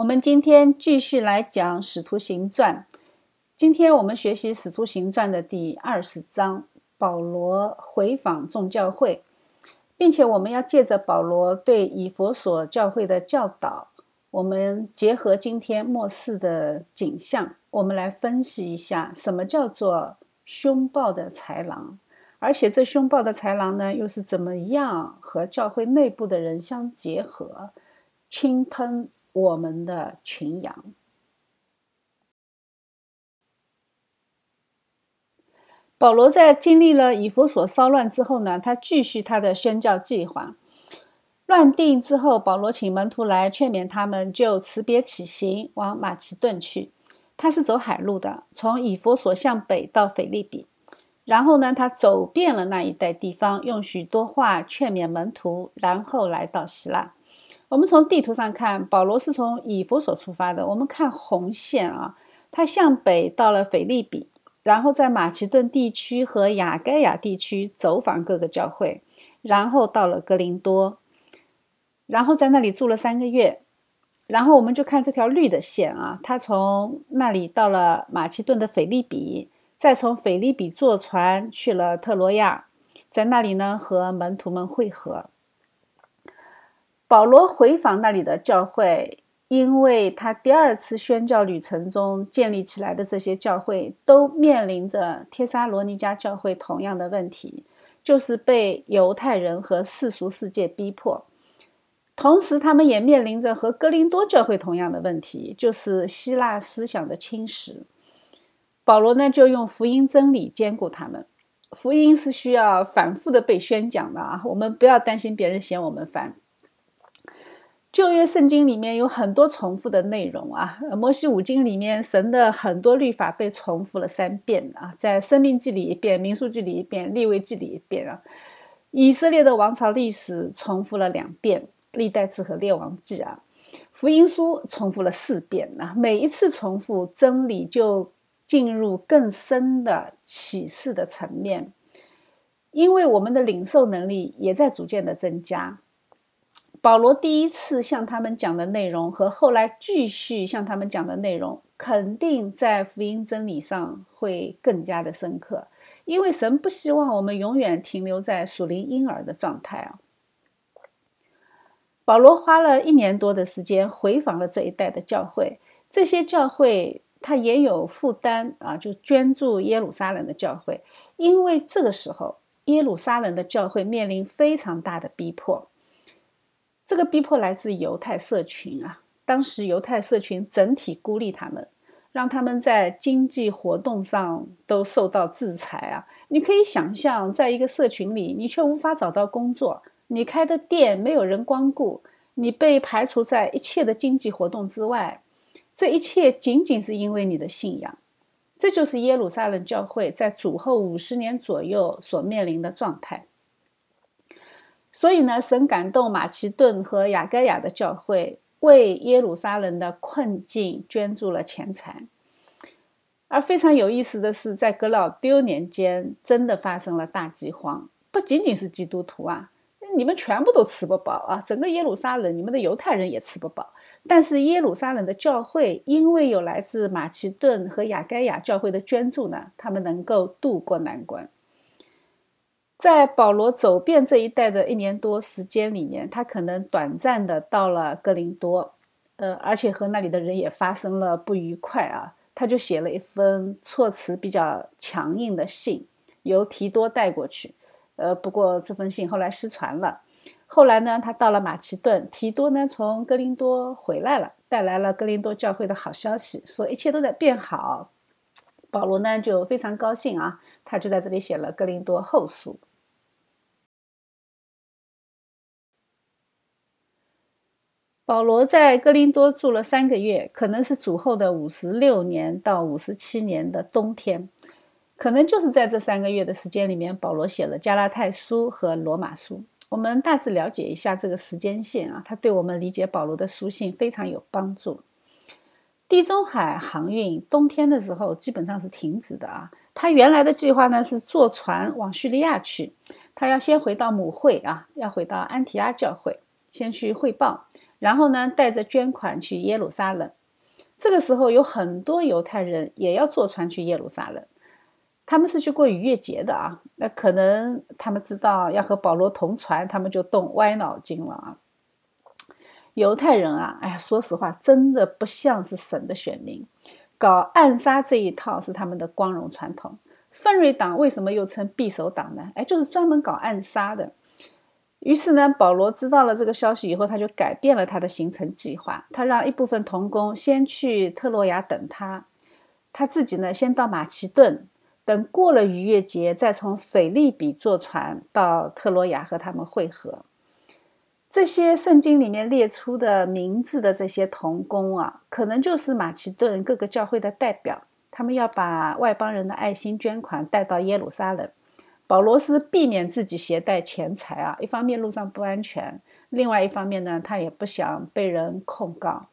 我们今天继续来讲《使徒行传》。今天我们学习《使徒行传》的第二十章，保罗回访众教会，并且我们要借着保罗对以佛所教会的教导，我们结合今天末世的景象，我们来分析一下什么叫做凶暴的豺狼。而且这凶暴的豺狼呢，又是怎么样和教会内部的人相结合，侵吞我们的群羊？保罗在经历了以弗所骚乱之后呢，他继续他的宣教计划。乱定之后，保罗请门徒来劝勉他们，就辞别起行，往马其顿去。他是走海路的，从以弗所向北到腓利比。然后呢，他走遍了那一带地方，用许多话劝勉门徒，然后来到希腊。我们从地图上看，保罗是从以弗所出发的。我们看红线啊，他向北到了腓利比，然后在马其顿地区和亚该亚地区走访各个教会，然后到了格林多，然后在那里住了三个月。然后我们就看这条绿的线啊，他从那里到了马其顿的腓利比。再从腓利比坐船去了特罗亚，在那里呢和门徒们会合。保罗回访那里的教会，因为他第二次宣教旅程中建立起来的这些教会，都面临着帖撒罗尼迦教会同样的问题，就是被犹太人和世俗世界逼迫。同时，他们也面临着和哥林多教会同样的问题，就是希腊思想的侵蚀。保罗呢，就用福音真理兼顾他们。福音是需要反复的被宣讲的啊，我们不要担心别人嫌我们烦。旧约圣经里面有很多重复的内容啊，摩西五经里面神的很多律法被重复了三遍啊，在生命记里一遍，民数记里一遍，立位记里一遍啊。以色列的王朝历史重复了两遍，历代志和列王记啊。福音书重复了四遍啊，每一次重复真理就。进入更深的启示的层面，因为我们的领受能力也在逐渐的增加。保罗第一次向他们讲的内容和后来继续向他们讲的内容，肯定在福音真理上会更加的深刻。因为神不希望我们永远停留在属灵婴儿的状态啊。保罗花了一年多的时间回访了这一代的教会，这些教会。他也有负担啊，就捐助耶路撒冷的教会，因为这个时候耶路撒冷的教会面临非常大的逼迫。这个逼迫来自犹太社群啊，当时犹太社群整体孤立他们，让他们在经济活动上都受到制裁啊。你可以想象，在一个社群里，你却无法找到工作，你开的店没有人光顾，你被排除在一切的经济活动之外。这一切仅仅是因为你的信仰，这就是耶路撒冷教会在主后五十年左右所面临的状态。所以呢，神感动马其顿和雅各亚的教会，为耶路撒冷的困境捐助了钱财。而非常有意思的是，在格老丢年间，真的发生了大饥荒，不仅仅是基督徒啊，你们全部都吃不饱啊，整个耶路撒冷，你们的犹太人也吃不饱。但是耶路撒冷的教会，因为有来自马其顿和亚该亚教会的捐助呢，他们能够渡过难关。在保罗走遍这一带的一年多时间里面，他可能短暂的到了哥林多，呃，而且和那里的人也发生了不愉快啊，他就写了一封措辞比较强硬的信，由提多带过去，呃，不过这封信后来失传了。后来呢，他到了马其顿，提多呢从格林多回来了，带来了格林多教会的好消息，说一切都在变好。保罗呢就非常高兴啊，他就在这里写了格林多后书。保罗在格林多住了三个月，可能是主后的五十六年到五十七年的冬天，可能就是在这三个月的时间里面，保罗写了加拉太书和罗马书。我们大致了解一下这个时间线啊，它对我们理解保罗的书信非常有帮助。地中海航运冬天的时候基本上是停止的啊。他原来的计划呢是坐船往叙利亚去，他要先回到母会啊，要回到安提阿教会，先去汇报，然后呢，带着捐款去耶路撒冷。这个时候有很多犹太人也要坐船去耶路撒冷，他们是去过逾越节的啊。那可能他们知道要和保罗同船，他们就动歪脑筋了啊。犹太人啊，哎呀，说实话，真的不像是神的选民，搞暗杀这一套是他们的光荣传统。奋锐党为什么又称匕首党呢？哎，就是专门搞暗杀的。于是呢，保罗知道了这个消息以后，他就改变了他的行程计划。他让一部分童工先去特洛亚等他，他自己呢先到马其顿，等过了逾越节，再从腓利比坐船到特洛亚和他们会合。这些圣经里面列出的名字的这些童工啊，可能就是马其顿各个教会的代表，他们要把外邦人的爱心捐款带到耶路撒冷。保罗是避免自己携带钱财啊，一方面路上不安全，另外一方面呢，他也不想被人控告。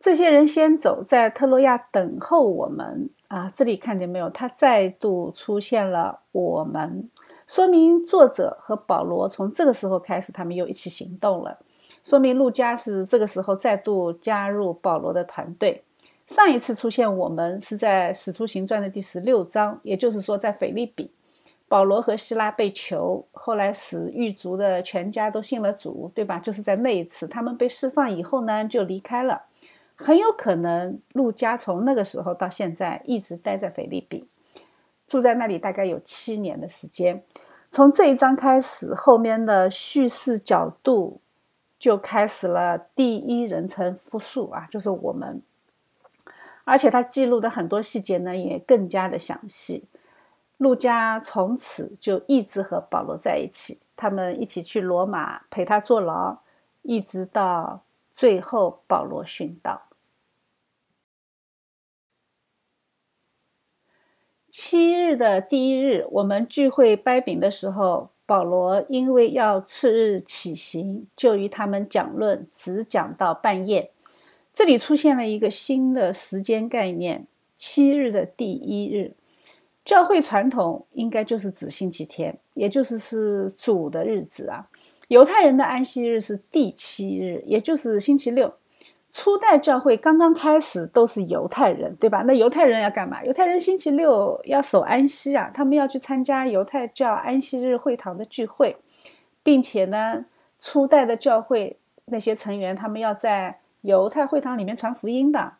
这些人先走，在特洛亚等候我们啊，这里看见没有？他再度出现了我们，说明作者和保罗从这个时候开始，他们又一起行动了，说明路加是这个时候再度加入保罗的团队。上一次出现我们是在《使徒行传》的第十六章，也就是说，在腓利比，保罗和希拉被囚，后来使狱卒的全家都信了主，对吧？就是在那一次，他们被释放以后呢，就离开了。很有可能，路加从那个时候到现在一直待在腓利比，住在那里大概有七年的时间。从这一章开始，后面的叙事角度就开始了第一人称复数啊，就是我们。而且他记录的很多细节呢，也更加的详细。路加从此就一直和保罗在一起，他们一起去罗马陪他坐牢，一直到最后保罗殉道。七日的第一日，我们聚会掰饼的时候，保罗因为要次日起行，就与他们讲论，只讲到半夜。这里出现了一个新的时间概念：七日的第一日。教会传统应该就是指星期天，也就是是主的日子啊。犹太人的安息日是第七日，也就是星期六。初代教会刚刚开始都是犹太人，对吧？那犹太人要干嘛？犹太人星期六要守安息啊，他们要去参加犹太教安息日会堂的聚会，并且呢，初代的教会那些成员他们要在。犹太会堂里面传福音的，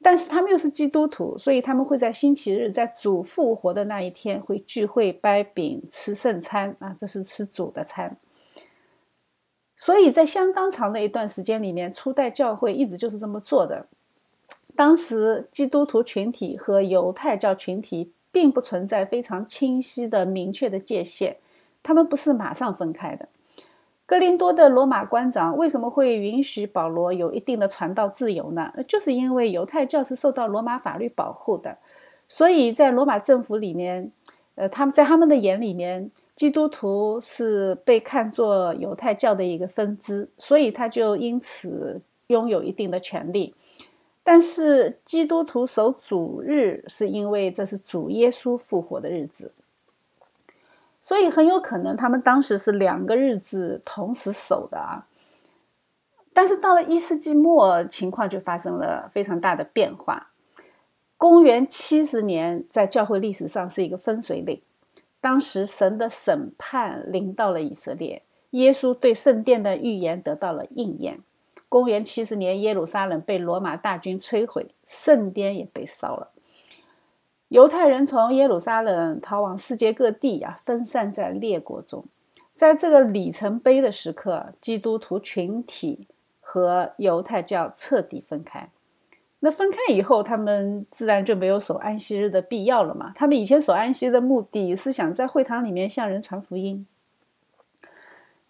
但是他们又是基督徒，所以他们会在星期日，在主复活的那一天会聚会掰饼吃圣餐啊，这是吃主的餐。所以在相当长的一段时间里面，初代教会一直就是这么做的。当时基督徒群体和犹太教群体并不存在非常清晰的、明确的界限，他们不是马上分开的。哥林多的罗马官长为什么会允许保罗有一定的传道自由呢？就是因为犹太教是受到罗马法律保护的，所以在罗马政府里面，呃，他们在他们的眼里面，基督徒是被看作犹太教的一个分支，所以他就因此拥有一定的权利。但是基督徒守主日，是因为这是主耶稣复活的日子。所以很有可能他们当时是两个日子同时守的啊，但是到了一世纪末，情况就发生了非常大的变化。公元七十年，在教会历史上是一个分水岭，当时神的审判临到了以色列，耶稣对圣殿的预言得到了应验。公元七十年，耶路撒冷被罗马大军摧毁，圣殿也被烧了。犹太人从耶路撒冷逃往世界各地啊，分散在列国中。在这个里程碑的时刻，基督徒群体和犹太教彻底分开。那分开以后，他们自然就没有守安息日的必要了嘛？他们以前守安息的目的是想在会堂里面向人传福音。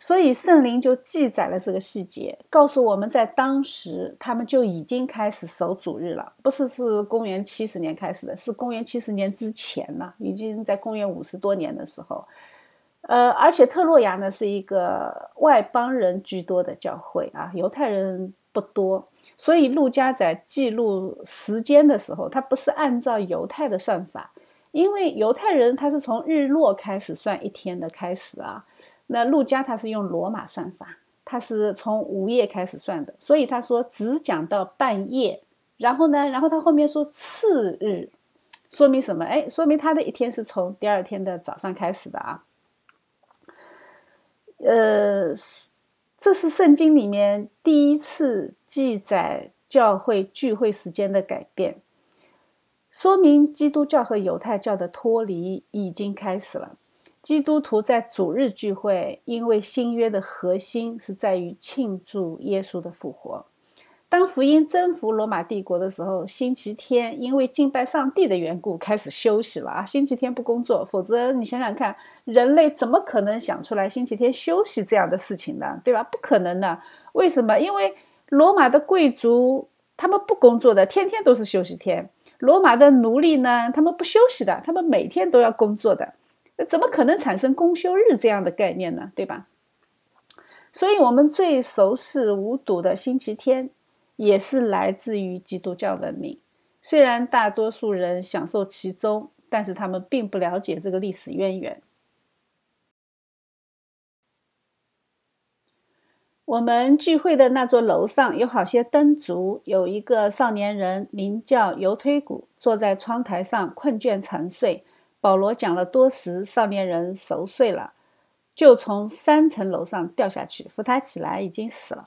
所以圣灵就记载了这个细节，告诉我们在当时他们就已经开始守主日了，不是是公元七十年开始的，是公元七十年之前了，已经在公元五十多年的时候。呃，而且特洛亚呢是一个外邦人居多的教会啊，犹太人不多，所以路加在记录时间的时候，他不是按照犹太的算法，因为犹太人他是从日落开始算一天的开始啊。那路加他是用罗马算法，他是从午夜开始算的，所以他说只讲到半夜。然后呢，然后他后面说次日，说明什么？哎，说明他的一天是从第二天的早上开始的啊。呃，这是圣经里面第一次记载教会聚会时间的改变，说明基督教和犹太教的脱离已经开始了。基督徒在主日聚会，因为新约的核心是在于庆祝耶稣的复活。当福音征服罗马帝国的时候，星期天因为敬拜上帝的缘故开始休息了啊！星期天不工作，否则你想想看，人类怎么可能想出来星期天休息这样的事情呢？对吧？不可能的。为什么？因为罗马的贵族他们不工作的，天天都是休息天；罗马的奴隶呢，他们不休息的，他们每天都要工作的。怎么可能产生公休日这样的概念呢？对吧？所以，我们最熟视无睹的星期天，也是来自于基督教文明。虽然大多数人享受其中，但是他们并不了解这个历史渊源。我们聚会的那座楼上有好些灯烛，有一个少年人名叫尤推古，坐在窗台上困倦沉睡。保罗讲了多时，少年人熟睡了，就从三层楼上掉下去，扶他起来，已经死了。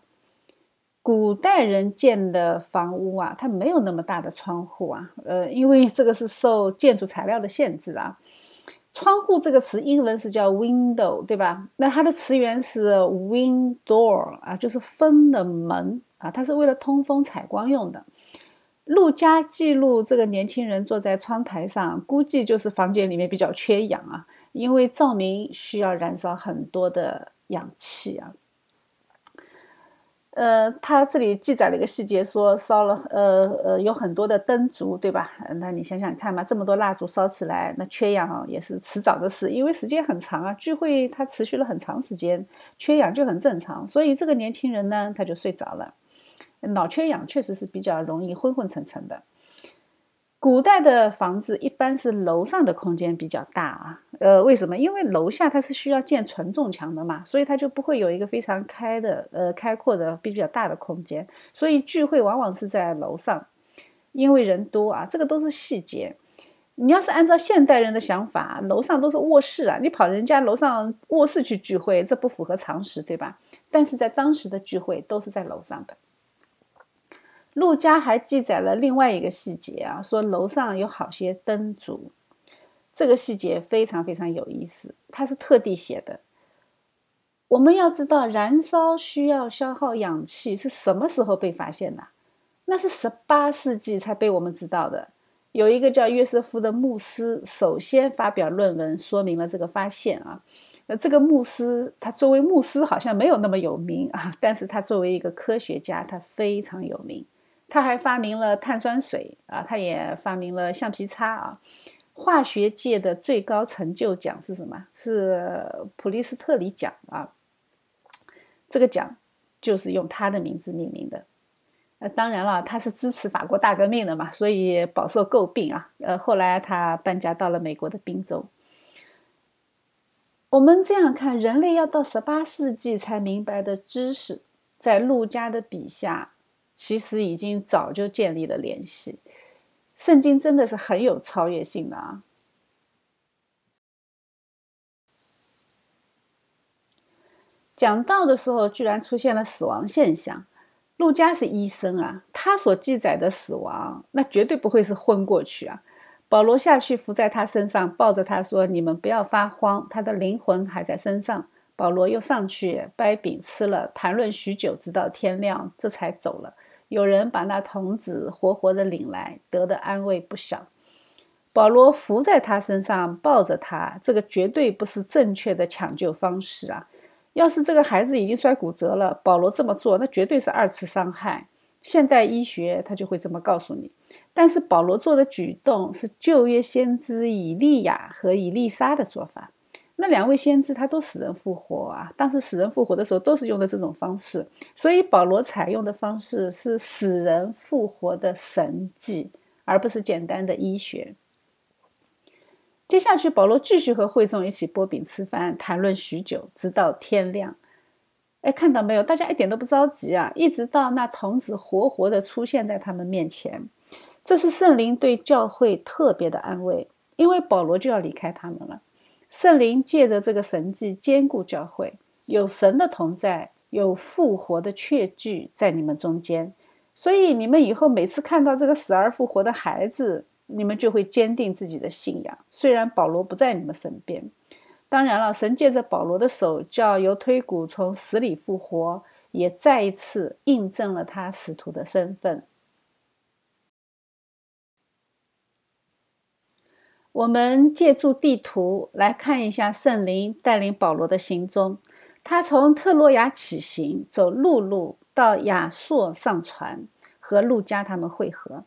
古代人建的房屋啊，它没有那么大的窗户啊，呃，因为这个是受建筑材料的限制啊。窗户这个词英文是叫 window，对吧？那它的词源是 window 啊，就是风的门啊，它是为了通风采光用的。陆家记录这个年轻人坐在窗台上，估计就是房间里面比较缺氧啊，因为照明需要燃烧很多的氧气啊。呃，他这里记载了一个细节，说烧了呃呃有很多的灯烛，对吧？那你想想看嘛，这么多蜡烛烧起来，那缺氧也是迟早的事，因为时间很长啊，聚会它持续了很长时间，缺氧就很正常，所以这个年轻人呢，他就睡着了。脑缺氧确实是比较容易昏昏沉沉的。古代的房子一般是楼上的空间比较大啊，呃，为什么？因为楼下它是需要建承重墙的嘛，所以它就不会有一个非常开的、呃开阔的、比较大的空间。所以聚会往往是在楼上，因为人多啊，这个都是细节。你要是按照现代人的想法，楼上都是卧室啊，你跑人家楼上卧室去聚会，这不符合常识，对吧？但是在当时的聚会都是在楼上的。陆家还记载了另外一个细节啊，说楼上有好些灯烛，这个细节非常非常有意思，他是特地写的。我们要知道，燃烧需要消耗氧气是什么时候被发现的？那是十八世纪才被我们知道的。有一个叫约瑟夫的牧师，首先发表论文说明了这个发现啊。呃，这个牧师他作为牧师好像没有那么有名啊，但是他作为一个科学家，他非常有名。他还发明了碳酸水啊，他也发明了橡皮擦啊。化学界的最高成就奖是什么？是普利斯特里奖啊。这个奖就是用他的名字命名的。呃，当然了，他是支持法国大革命的嘛，所以饱受诟病啊。呃，后来他搬家到了美国的宾州。我们这样看，人类要到十八世纪才明白的知识，在陆家的笔下。其实已经早就建立了联系，圣经真的是很有超越性的啊！讲到的时候，居然出现了死亡现象。陆家是医生啊，他所记载的死亡，那绝对不会是昏过去啊！保罗下去伏在他身上，抱着他说：“你们不要发慌，他的灵魂还在身上。”保罗又上去掰饼吃了，谈论许久，直到天亮，这才走了。有人把那童子活活的领来，得的安慰不小。保罗伏在他身上，抱着他，这个绝对不是正确的抢救方式啊！要是这个孩子已经摔骨折了，保罗这么做，那绝对是二次伤害。现代医学他就会这么告诉你。但是保罗做的举动是旧约先知以利亚和以利沙的做法。那两位先知他都死人复活啊，当时死人复活的时候都是用的这种方式，所以保罗采用的方式是死人复活的神迹，而不是简单的医学。接下去，保罗继续和会众一起剥饼吃饭，谈论许久，直到天亮。哎，看到没有？大家一点都不着急啊，一直到那童子活活的出现在他们面前，这是圣灵对教会特别的安慰，因为保罗就要离开他们了。圣灵借着这个神迹坚固教会，有神的同在，有复活的确据在你们中间，所以你们以后每次看到这个死而复活的孩子，你们就会坚定自己的信仰。虽然保罗不在你们身边。当然了，神借着保罗的手叫犹推古从死里复活，也再一次印证了他使徒的身份。我们借助地图来看一下圣灵带领保罗的行踪。他从特洛亚起行，走陆路到亚朔上船，和路加他们会合。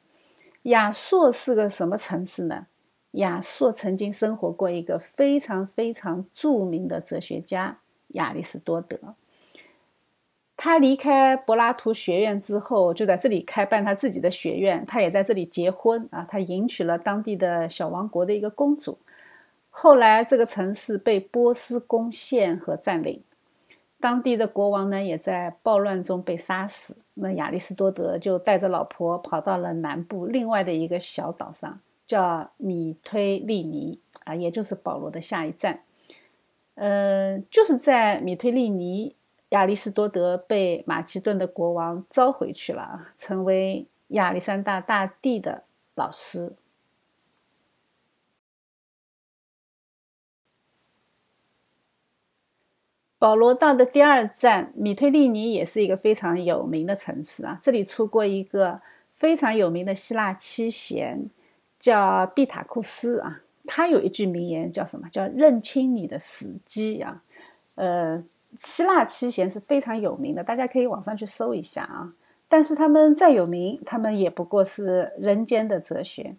亚朔是个什么城市呢？亚瑟曾经生活过一个非常非常著名的哲学家亚里士多德。他离开柏拉图学院之后，就在这里开办他自己的学院。他也在这里结婚啊，他迎娶了当地的小王国的一个公主。后来，这个城市被波斯攻陷和占领，当地的国王呢也在暴乱中被杀死。那亚里士多德就带着老婆跑到了南部另外的一个小岛上。叫米推利尼啊，也就是保罗的下一站。呃，就是在米推利尼，亚里士多德被马其顿的国王召回去了，成为亚历山大大帝的老师。保罗到的第二站米推利尼也是一个非常有名的城市啊，这里出过一个非常有名的希腊七贤。叫毕塔库斯啊，他有一句名言叫什么？叫认清你的时机啊。呃，希腊七贤是非常有名的，大家可以网上去搜一下啊。但是他们再有名，他们也不过是人间的哲学。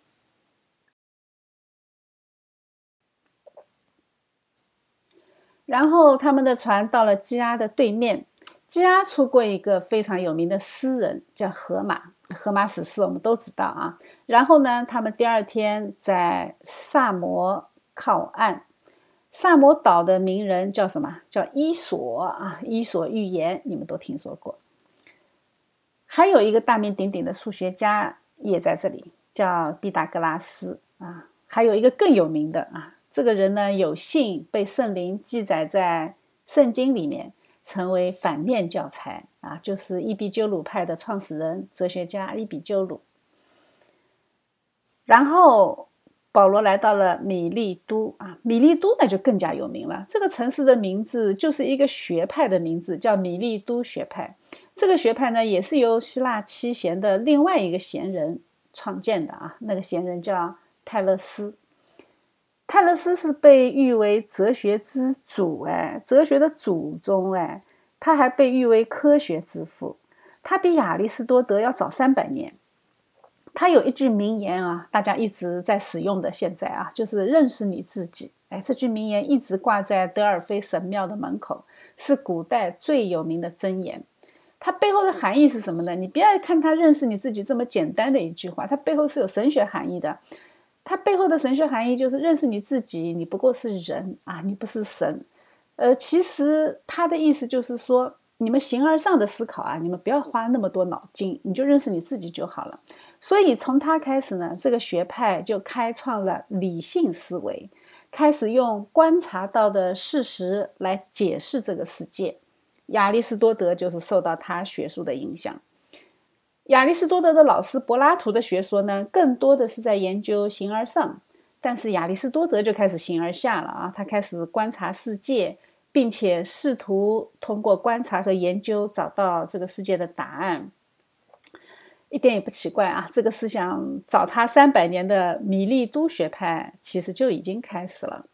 然后他们的船到了基阿的对面，基阿出过一个非常有名的诗人，叫荷马。荷马史诗我们都知道啊。然后呢，他们第二天在萨摩靠岸。萨摩岛的名人叫什么？叫伊索啊，伊索寓言你们都听说过。还有一个大名鼎鼎的数学家也在这里，叫毕达哥拉斯啊。还有一个更有名的啊，这个人呢有幸被圣灵记载在圣经里面，成为反面教材啊，就是伊壁鸠鲁派的创始人哲学家伊壁鸠鲁。然后保罗来到了米利都啊，米利都那就更加有名了。这个城市的名字就是一个学派的名字，叫米利都学派。这个学派呢，也是由希腊七贤的另外一个贤人创建的啊。那个贤人叫泰勒斯。泰勒斯是被誉为哲学之祖，哎，哲学的祖宗，哎，他还被誉为科学之父。他比亚里士多德要早三百年。他有一句名言啊，大家一直在使用的，现在啊，就是认识你自己。哎，这句名言一直挂在德尔菲神庙的门口，是古代最有名的箴言。它背后的含义是什么呢？你不要看它认识你自己这么简单的一句话，它背后是有神学含义的。它背后的神学含义就是认识你自己，你不过是人啊，你不是神。呃，其实它的意思就是说，你们形而上的思考啊，你们不要花那么多脑筋，你就认识你自己就好了。所以从他开始呢，这个学派就开创了理性思维，开始用观察到的事实来解释这个世界。亚里士多德就是受到他学术的影响。亚里士多德的老师柏拉图的学说呢，更多的是在研究形而上，但是亚里士多德就开始形而下了啊，他开始观察世界，并且试图通过观察和研究找到这个世界的答案。一点也不奇怪啊！这个思想早他三百年的米利都学派其实就已经开始了。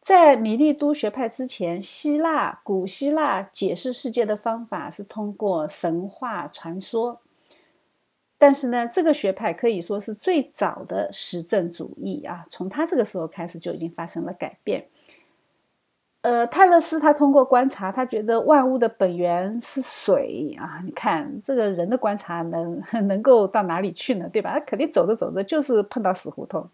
在米利都学派之前，希腊古希腊解释世界的方法是通过神话传说。但是呢，这个学派可以说是最早的实证主义啊，从他这个时候开始就已经发生了改变。呃，泰勒斯他通过观察，他觉得万物的本源是水啊。你看这个人的观察能 能够到哪里去呢？对吧？他肯定走着走着就是碰到死胡同。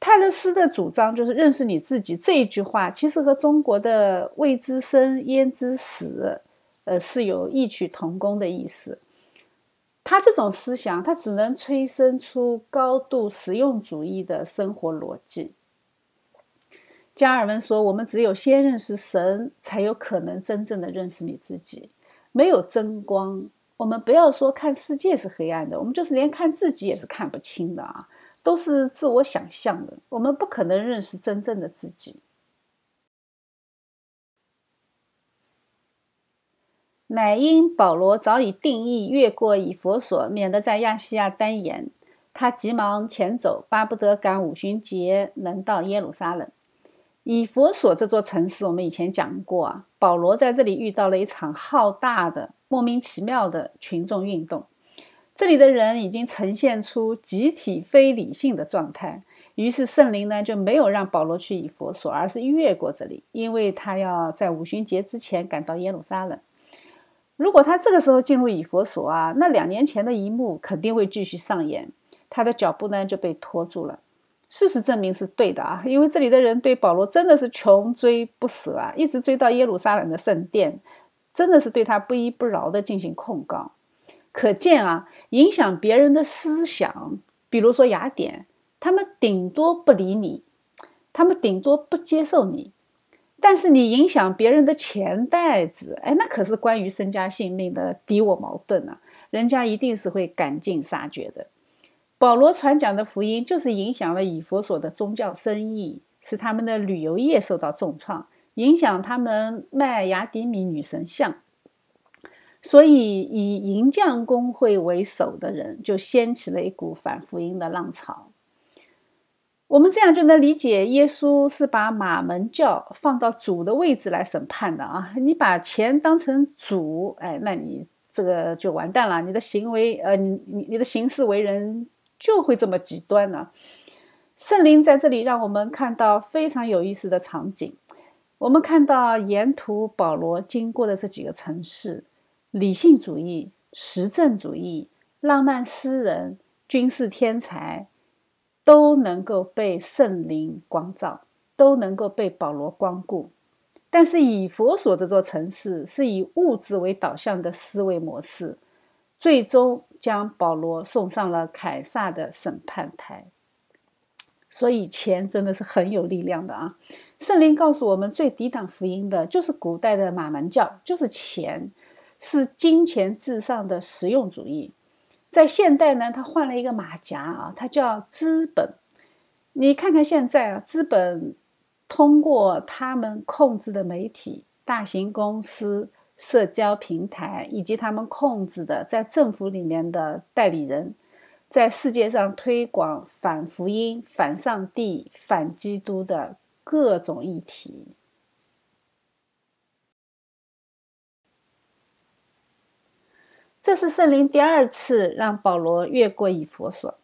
泰勒斯的主张就是认识你自己这一句话，其实和中国的“未知生焉知死”呃是有异曲同工的意思。他这种思想，他只能催生出高度实用主义的生活逻辑。加尔文说：“我们只有先认识神，才有可能真正的认识你自己。没有真光，我们不要说看世界是黑暗的，我们就是连看自己也是看不清的啊，都是自我想象的。我们不可能认识真正的自己。”乃因保罗早已定义越过以佛所，免得在亚细亚单言。他急忙前走，巴不得赶五旬节能到耶路撒冷。以佛所这座城市，我们以前讲过啊。保罗在这里遇到了一场浩大的、莫名其妙的群众运动。这里的人已经呈现出集体非理性的状态，于是圣灵呢就没有让保罗去以佛所，而是越过这里，因为他要在五旬节之前赶到耶路撒冷。如果他这个时候进入以佛所啊，那两年前的一幕肯定会继续上演，他的脚步呢就被拖住了。事实证明是对的啊，因为这里的人对保罗真的是穷追不舍啊，一直追到耶路撒冷的圣殿，真的是对他不依不饶的进行控告。可见啊，影响别人的思想，比如说雅典，他们顶多不理你，他们顶多不接受你。但是你影响别人的钱袋子，哎，那可是关于身家性命的敌我矛盾啊！人家一定是会赶尽杀绝的。保罗传讲的福音就是影响了以佛所的宗教生意，使他们的旅游业受到重创，影响他们卖雅典米女神像。所以以银匠工会为首的人就掀起了一股反福音的浪潮。我们这样就能理解，耶稣是把马门教放到主的位置来审判的啊！你把钱当成主，哎，那你这个就完蛋了，你的行为，呃，你你你的行事为人就会这么极端呢。圣灵在这里让我们看到非常有意思的场景，我们看到沿途保罗经过的这几个城市，理性主义、实证主义、浪漫诗人、军事天才。都能够被圣灵光照，都能够被保罗光顾。但是以佛所这座城市是以物质为导向的思维模式，最终将保罗送上了凯撒的审判台。所以钱真的是很有力量的啊！圣灵告诉我们，最抵挡福音的就是古代的马门教，就是钱，是金钱至上的实用主义。在现代呢，他换了一个马甲啊，它叫资本。你看看现在啊，资本通过他们控制的媒体、大型公司、社交平台，以及他们控制的在政府里面的代理人，在世界上推广反福音、反上帝、反基督的各种议题。这是圣灵第二次让保罗越过以佛所，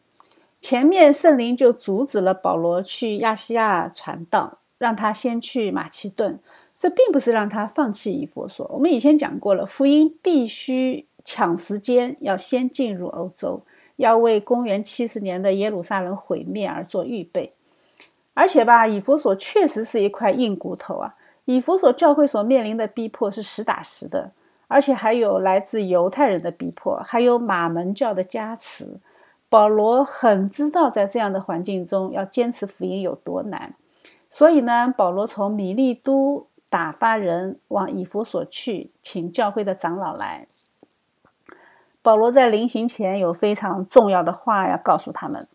前面圣灵就阻止了保罗去亚细亚传道，让他先去马其顿。这并不是让他放弃以佛所。我们以前讲过了，福音必须抢时间，要先进入欧洲，要为公元七十年的耶路撒冷毁灭而做预备。而且吧，以佛所确实是一块硬骨头啊，以佛所教会所面临的逼迫是实打实的。而且还有来自犹太人的逼迫，还有马门教的加持。保罗很知道在这样的环境中要坚持福音有多难，所以呢，保罗从米利都打发人往以弗所去，请教会的长老来。保罗在临行前有非常重要的话要告诉他们。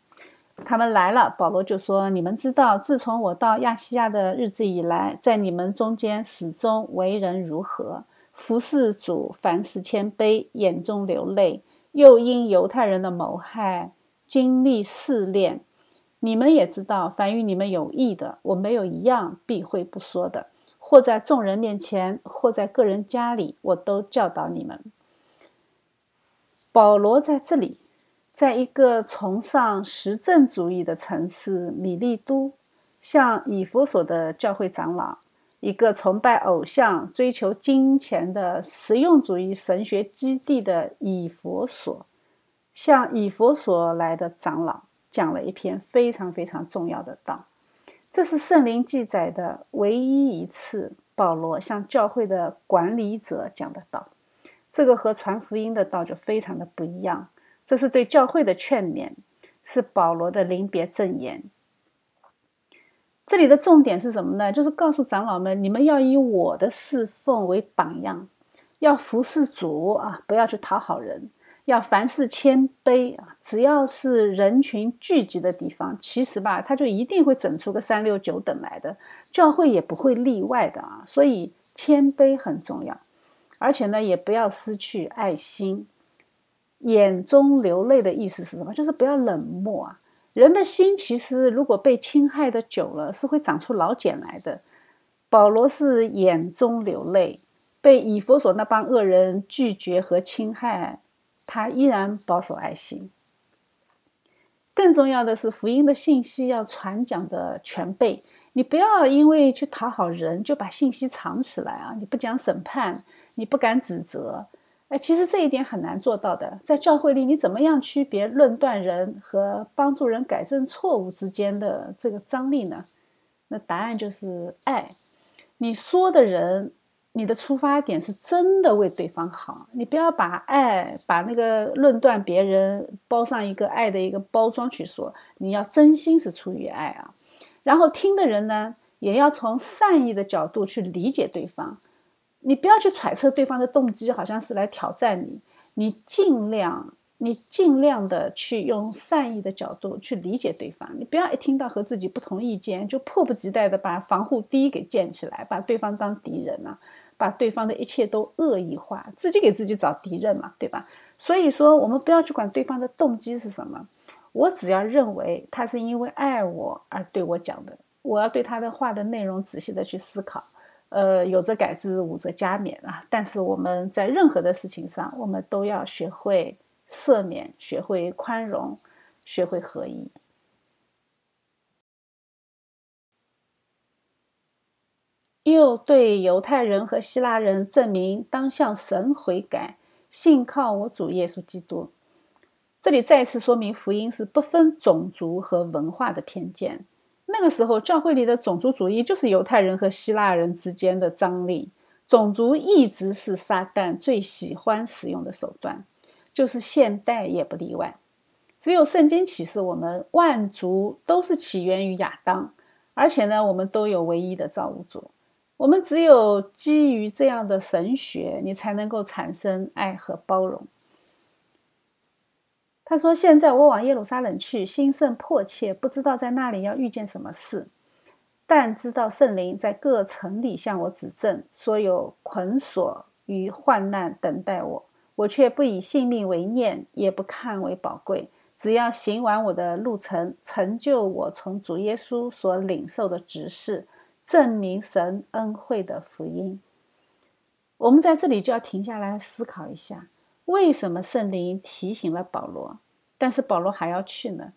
他们来了，保罗就说：“你们知道，自从我到亚细亚的日子以来，在你们中间始终为人如何。”服侍主，凡事谦卑，眼中流泪，又因犹太人的谋害经历试炼。你们也知道，凡与你们有益的，我没有一样避讳不说的，或在众人面前，或在个人家里，我都教导你们。保罗在这里，在一个崇尚实证主义的城市米利都，向以弗所的教会长老。一个崇拜偶像、追求金钱的实用主义神学基地的以佛所，向以佛所来的长老讲了一篇非常非常重要的道。这是圣灵记载的唯一一次，保罗向教会的管理者讲的道。这个和传福音的道就非常的不一样。这是对教会的劝勉，是保罗的临别赠言。这里的重点是什么呢？就是告诉长老们，你们要以我的侍奉为榜样，要服侍主啊，不要去讨好人。要凡事谦卑啊！只要是人群聚集的地方，其实吧，他就一定会整出个三六九等来的，教会也不会例外的啊。所以谦卑很重要，而且呢，也不要失去爱心。眼中流泪的意思是什么？就是不要冷漠啊。人的心其实如果被侵害的久了，是会长出老茧来的。保罗是眼中流泪，被以佛所那帮恶人拒绝和侵害。他依然保守爱心。更重要的是，福音的信息要传讲的全备。你不要因为去讨好人，就把信息藏起来啊！你不讲审判，你不敢指责。哎，其实这一点很难做到的。在教会里，你怎么样区别论断人和帮助人改正错误之间的这个张力呢？那答案就是爱。你说的人。你的出发点是真的为对方好，你不要把爱把那个论断别人包上一个爱的一个包装去说，你要真心是出于爱啊。然后听的人呢，也要从善意的角度去理解对方，你不要去揣测对方的动机，好像是来挑战你，你尽量你尽量的去用善意的角度去理解对方，你不要一听到和自己不同意见就迫不及待的把防护堤给建起来，把对方当敌人啊。把对方的一切都恶意化，自己给自己找敌人嘛，对吧？所以说，我们不要去管对方的动机是什么，我只要认为他是因为爱我而对我讲的，我要对他的话的内容仔细的去思考。呃，有则改之，无则加勉啊。但是我们在任何的事情上，我们都要学会赦免，学会宽容，学会合一。又对犹太人和希腊人证明，当向神悔改，信靠我主耶稣基督。这里再次说明，福音是不分种族和文化的偏见。那个时候，教会里的种族主义就是犹太人和希腊人之间的张力。种族一直是撒旦最喜欢使用的手段，就是现代也不例外。只有圣经启示我们，万族都是起源于亚当，而且呢，我们都有唯一的造物主。我们只有基于这样的神学，你才能够产生爱和包容。他说：“现在我往耶路撒冷去，心甚迫切，不知道在那里要遇见什么事，但知道圣灵在各城里向我指证，说有捆锁与患难等待我。我却不以性命为念，也不看为宝贵，只要行完我的路程，成就我从主耶稣所领受的职事。”证明神恩惠的福音，我们在这里就要停下来思考一下：为什么圣灵提醒了保罗，但是保罗还要去呢？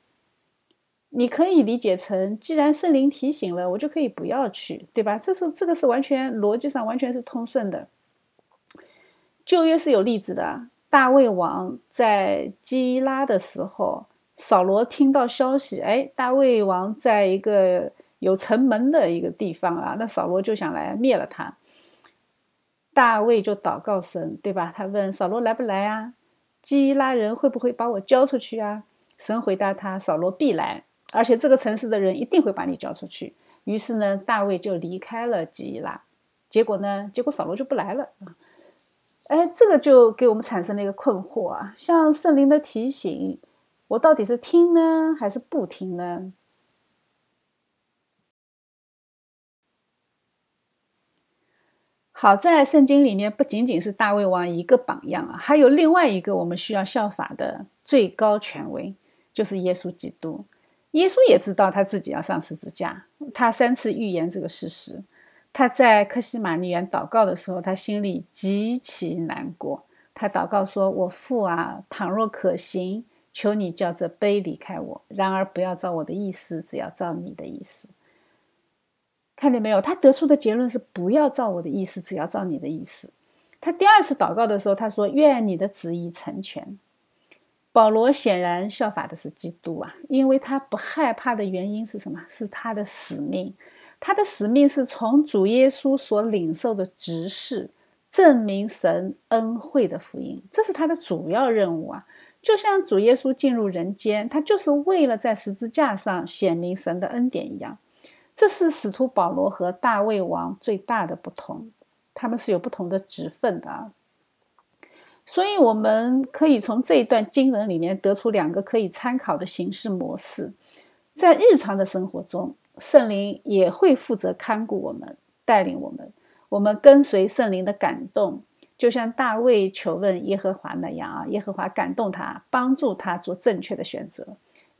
你可以理解成，既然圣灵提醒了，我就可以不要去，对吧？这是这个是完全逻辑上完全是通顺的。旧约是有例子的，大卫王在基拉的时候，扫罗听到消息，哎，大卫王在一个。有城门的一个地方啊，那扫罗就想来灭了他。大卫就祷告神，对吧？他问扫罗来不来啊？基拉人会不会把我交出去啊？神回答他：扫罗必来，而且这个城市的人一定会把你交出去。于是呢，大卫就离开了基拉。结果呢？结果扫罗就不来了啊！哎，这个就给我们产生了一个困惑啊！像圣灵的提醒，我到底是听呢，还是不听呢？好在圣经里面不仅仅是大卫王一个榜样啊，还有另外一个我们需要效法的最高权威，就是耶稣基督。耶稣也知道他自己要上十字架，他三次预言这个事实。他在克西马尼园祷告的时候，他心里极其难过。他祷告说：“我父啊，倘若可行，求你叫这杯离开我；然而不要照我的意思，只要照你的意思。”看见没有？他得出的结论是不要照我的意思，只要照你的意思。他第二次祷告的时候，他说：“愿你的旨意成全。”保罗显然效法的是基督啊，因为他不害怕的原因是什么？是他的使命。他的使命是从主耶稣所领受的职事，证明神恩惠的福音，这是他的主要任务啊。就像主耶稣进入人间，他就是为了在十字架上显明神的恩典一样。这是使徒保罗和大卫王最大的不同，他们是有不同的职分的啊。所以我们可以从这一段经文里面得出两个可以参考的行事模式，在日常的生活中，圣灵也会负责看顾我们，带领我们，我们跟随圣灵的感动，就像大卫求问耶和华那样啊，耶和华感动他，帮助他做正确的选择，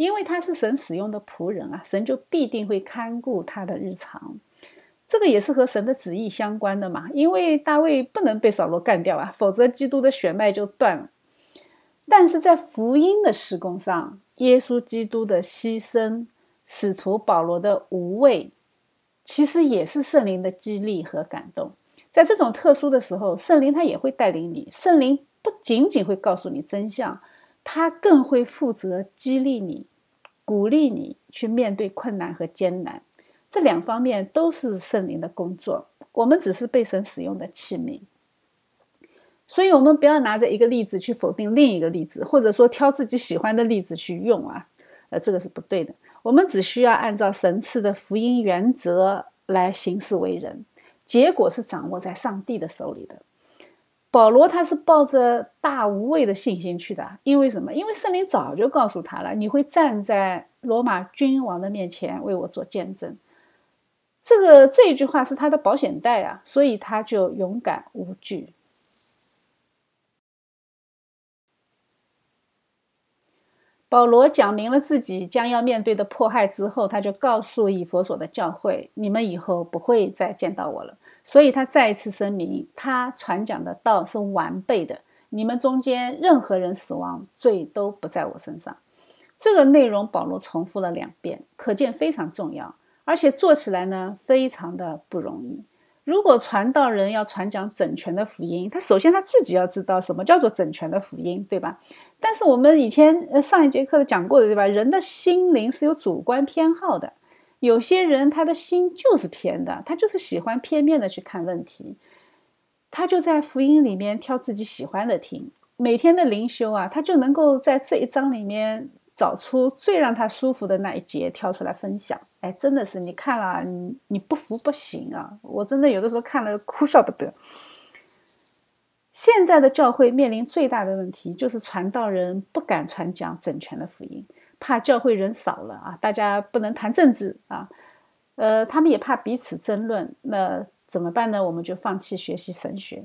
因为他是神使用的仆人啊，神就必定会看顾他的日常。这个也是和神的旨意相关的嘛，因为大卫不能被扫罗干掉啊，否则基督的血脉就断了。但是在福音的施工上，耶稣基督的牺牲，使徒保罗的无畏，其实也是圣灵的激励和感动。在这种特殊的时候，圣灵他也会带领你，圣灵不仅仅会告诉你真相，他更会负责激励你，鼓励你去面对困难和艰难。这两方面都是圣灵的工作，我们只是被神使用的器皿，所以，我们不要拿着一个例子去否定另一个例子，或者说挑自己喜欢的例子去用啊，呃，这个是不对的。我们只需要按照神赐的福音原则来行事为人，结果是掌握在上帝的手里的。保罗他是抱着大无畏的信心去的，因为什么？因为圣灵早就告诉他了，你会站在罗马君王的面前为我做见证。这个这一句话是他的保险带啊，所以他就勇敢无惧。保罗讲明了自己将要面对的迫害之后，他就告诉以佛所的教会：“你们以后不会再见到我了。”所以，他再一次声明，他传讲的道是完备的。你们中间任何人死亡，罪都不在我身上。这个内容保罗重复了两遍，可见非常重要。而且做起来呢，非常的不容易。如果传道人要传讲整全的福音，他首先他自己要知道什么叫做整全的福音，对吧？但是我们以前呃上一节课讲过的，对吧？人的心灵是有主观偏好的，有些人他的心就是偏的，他就是喜欢片面的去看问题，他就在福音里面挑自己喜欢的听。每天的灵修啊，他就能够在这一章里面。找出最让他舒服的那一节，挑出来分享。哎，真的是你看了，你你不服不行啊！我真的有的时候看了哭笑不得。现在的教会面临最大的问题，就是传道人不敢传讲整全的福音，怕教会人少了啊，大家不能谈政治啊，呃，他们也怕彼此争论，那怎么办呢？我们就放弃学习神学。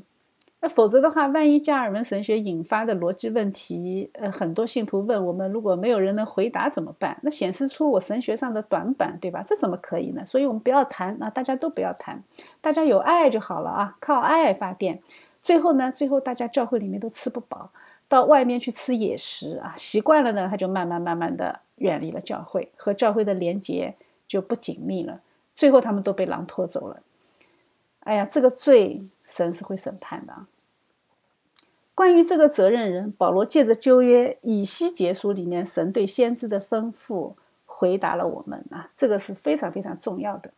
那否则的话，万一加尔文神学引发的逻辑问题，呃，很多信徒问我们，如果没有人能回答怎么办？那显示出我神学上的短板，对吧？这怎么可以呢？所以我们不要谈，那大家都不要谈，大家有爱就好了啊，靠爱发电。最后呢，最后大家教会里面都吃不饱，到外面去吃野食啊，习惯了呢，他就慢慢慢慢的远离了教会，和教会的连结就不紧密了。最后他们都被狼拖走了。哎呀，这个罪神是会审判的。关于这个责任人，保罗借着旧约以西结书里面神对先知的吩咐，回答了我们啊，这个是非常非常重要的。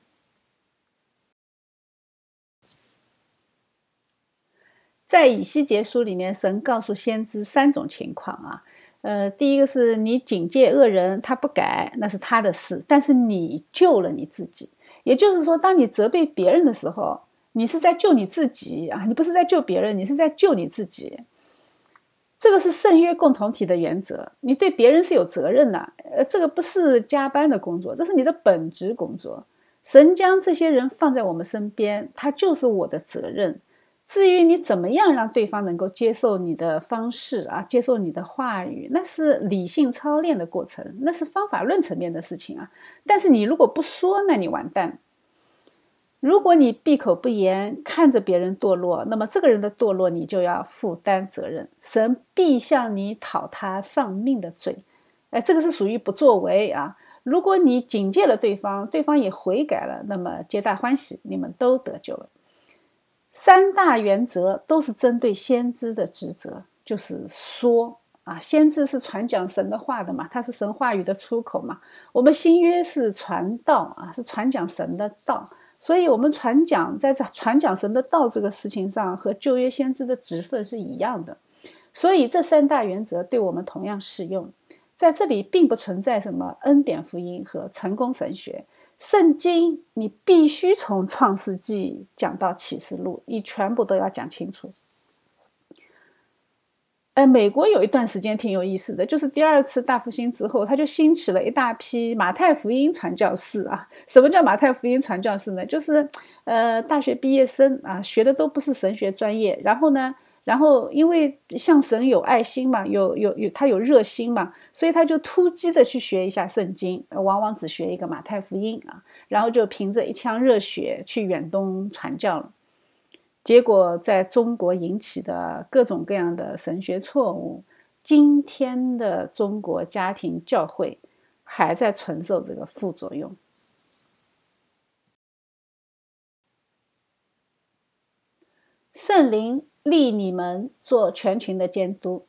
在以西结书里面，神告诉先知三种情况啊，呃，第一个是你警戒恶人，他不改，那是他的事，但是你救了你自己，也就是说，当你责备别人的时候。你是在救你自己啊！你不是在救别人，你是在救你自己。这个是圣约共同体的原则。你对别人是有责任的，呃，这个不是加班的工作，这是你的本职工作。神将这些人放在我们身边，他就是我的责任。至于你怎么样让对方能够接受你的方式啊，接受你的话语，那是理性操练的过程，那是方法论层面的事情啊。但是你如果不说，那你完蛋。如果你闭口不言，看着别人堕落，那么这个人的堕落你就要负担责任，神必向你讨他丧命的罪。哎，这个是属于不作为啊。如果你警戒了对方，对方也悔改了，那么皆大欢喜，你们都得救了。三大原则都是针对先知的职责，就是说啊，先知是传讲神的话的嘛，他是神话语的出口嘛。我们新约是传道啊，是传讲神的道，所以，我们传讲在这传讲神的道这个事情上，和旧约先知的职分是一样的。所以，这三大原则对我们同样适用。在这里，并不存在什么恩典福音和成功神学。圣经你必须从创世纪讲到启示录，你全部都要讲清楚。呃，美国有一段时间挺有意思的，就是第二次大复兴之后，他就兴起了一大批马太福音传教士啊。什么叫马太福音传教士呢？就是呃，大学毕业生啊，学的都不是神学专业，然后呢，然后因为向神有爱心嘛，有有有他有热心嘛，所以他就突击的去学一下圣经，往往只学一个马太福音啊，然后就凭着一腔热血去远东传教了。结果在中国引起的各种各样的神学错误，今天的中国家庭教会还在承受这个副作用。圣灵立你们做全群的监督，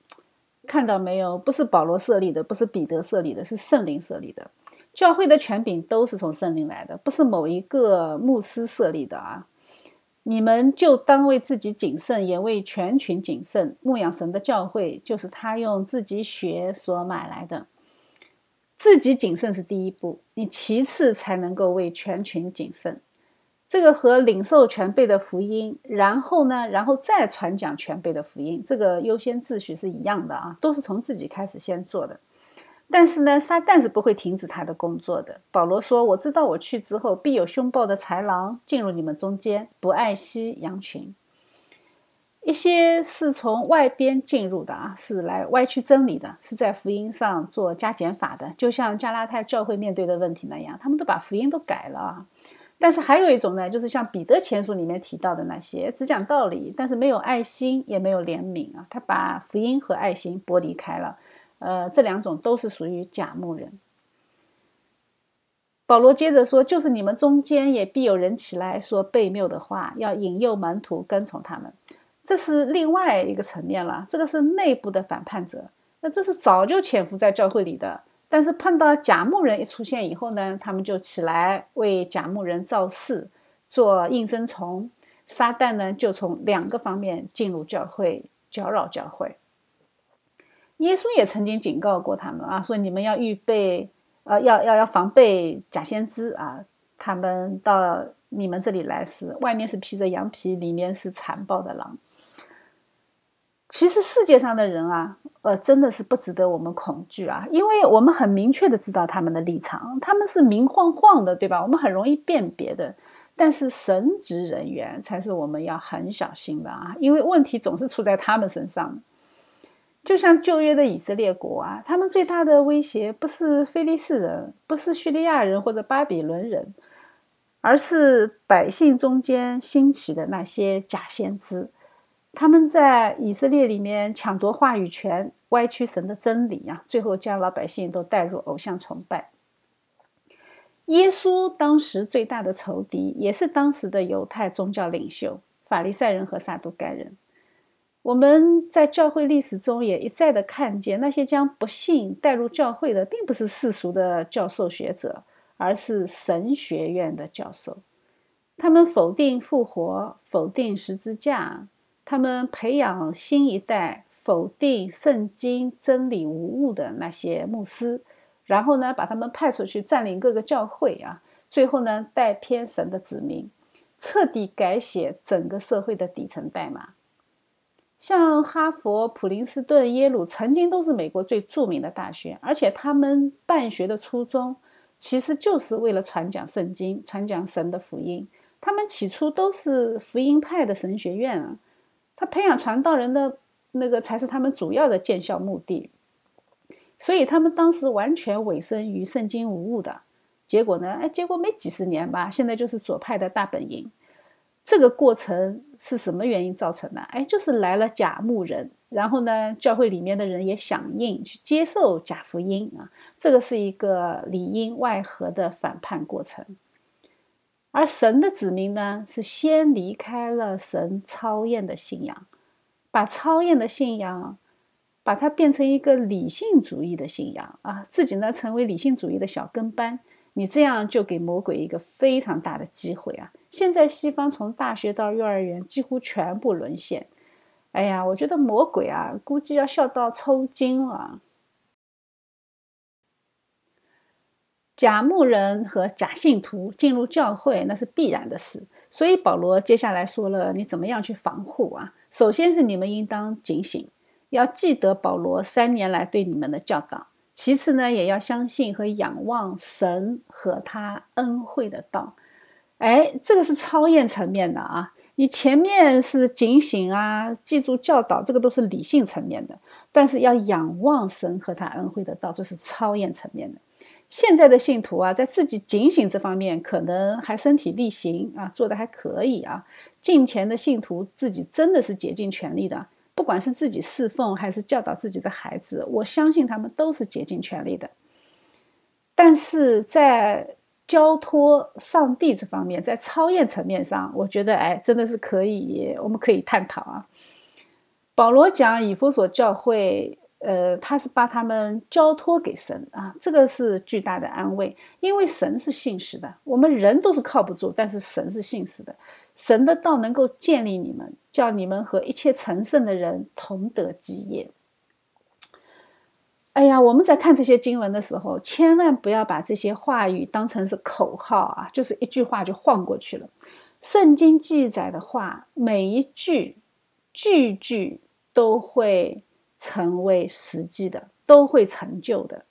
看到没有？不是保罗设立的，不是彼得设立的，是圣灵设立的。教会的权柄都是从圣灵来的，不是某一个牧师设立的啊。你们就当为自己谨慎，也为全群谨慎。牧养神的教会，就是他用自己血所买来的。自己谨慎是第一步，你其次才能够为全群谨慎。这个和领受全备的福音，然后呢，然后再传讲全备的福音，这个优先秩序是一样的啊，都是从自己开始先做的。但是呢，撒旦是不会停止他的工作的。保罗说：“我知道我去之后，必有凶暴的豺狼进入你们中间，不爱惜羊群。一些是从外边进入的啊，是来歪曲真理的，是在福音上做加减法的，就像加拉太教会面对的问题那样，他们都把福音都改了啊。但是还有一种呢，就是像彼得前书里面提到的那些，只讲道理，但是没有爱心，也没有怜悯啊，他把福音和爱心剥离开了。”呃，这两种都是属于假牧人。保罗接着说：“就是你们中间也必有人起来说悖谬的话，要引诱门徒跟从他们。这是另外一个层面了。这个是内部的反叛者。那这是早就潜伏在教会里的，但是碰到假牧人一出现以后呢，他们就起来为假牧人造势，做应声虫。撒旦呢，就从两个方面进入教会，搅扰教会。”耶稣也曾经警告过他们啊，说你们要预备，呃，要要要防备假先知啊，他们到你们这里来时，外面是披着羊皮，里面是残暴的狼。其实世界上的人啊，呃，真的是不值得我们恐惧啊，因为我们很明确的知道他们的立场，他们是明晃晃的，对吧？我们很容易辨别的。但是神职人员才是我们要很小心的啊，因为问题总是出在他们身上。就像旧约的以色列国啊，他们最大的威胁不是非利士人，不是叙利亚人或者巴比伦人，而是百姓中间兴起的那些假先知。他们在以色列里面抢夺话语权，歪曲神的真理呀，最后将老百姓都带入偶像崇拜。耶稣当时最大的仇敌，也是当时的犹太宗教领袖法利赛人和撒都该人。我们在教会历史中也一再的看见，那些将不幸带入教会的，并不是世俗的教授学者，而是神学院的教授。他们否定复活，否定十字架，他们培养新一代否定圣经真理无误的那些牧师，然后呢，把他们派出去占领各个教会啊，最后呢，带偏神的子民，彻底改写整个社会的底层代码。像哈佛、普林斯顿、耶鲁，曾经都是美国最著名的大学，而且他们办学的初衷，其实就是为了传讲圣经、传讲神的福音。他们起初都是福音派的神学院啊，他培养传道人的那个才是他们主要的建校目的。所以他们当时完全委身于圣经无误的结果呢？哎，结果没几十年吧，现在就是左派的大本营。这个过程是什么原因造成的？哎，就是来了假牧人，然后呢，教会里面的人也响应去接受假福音啊，这个是一个里应外合的反叛过程。而神的子民呢，是先离开了神超验的信仰，把超验的信仰，把它变成一个理性主义的信仰啊，自己呢成为理性主义的小跟班，你这样就给魔鬼一个非常大的机会啊！现在西方从大学到幼儿园几乎全部沦陷，哎呀，我觉得魔鬼啊，估计要笑到抽筋了。假牧人和假信徒进入教会，那是必然的事。所以保罗接下来说了，你怎么样去防护啊？首先是你们应当警醒，要记得保罗三年来对你们的教导；其次呢，也要相信和仰望神和他恩惠的道。哎，这个是超验层面的啊！你前面是警醒啊，记住教导，这个都是理性层面的；但是要仰望神和他恩惠的道，这是超验层面的。现在的信徒啊，在自己警醒这方面可能还身体力行啊，做的还可以啊。近前的信徒自己真的是竭尽全力的，不管是自己侍奉还是教导自己的孩子，我相信他们都是竭尽全力的。但是在交托上帝这方面，在超验层面上，我觉得哎，真的是可以，我们可以探讨啊。保罗讲以弗所教会。呃，他是把他们交托给神啊，这个是巨大的安慰，因为神是信实的，我们人都是靠不住，但是神是信实的，神的道能够建立你们，叫你们和一切成圣的人同得基业。哎呀，我们在看这些经文的时候，千万不要把这些话语当成是口号啊，就是一句话就晃过去了。圣经记载的话，每一句句句都会。成为实际的都会成就的，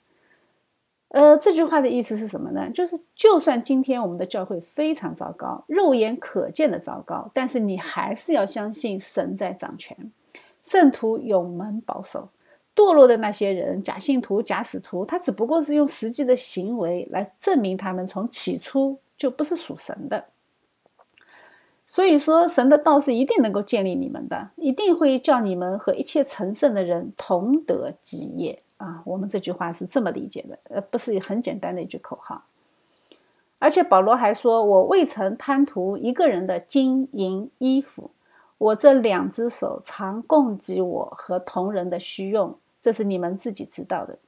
呃，这句话的意思是什么呢？就是就算今天我们的教会非常糟糕，肉眼可见的糟糕，但是你还是要相信神在掌权，圣徒永门保守。堕落的那些人，假信徒、假使徒，他只不过是用实际的行为来证明他们从起初就不是属神的。所以说，神的道是一定能够建立你们的，一定会叫你们和一切成圣的人同得基业啊！我们这句话是这么理解的，呃，不是很简单的一句口号。而且保罗还说：“我未曾贪图一个人的金银衣服，我这两只手常供给我和同人的需用，这是你们自己知道的。”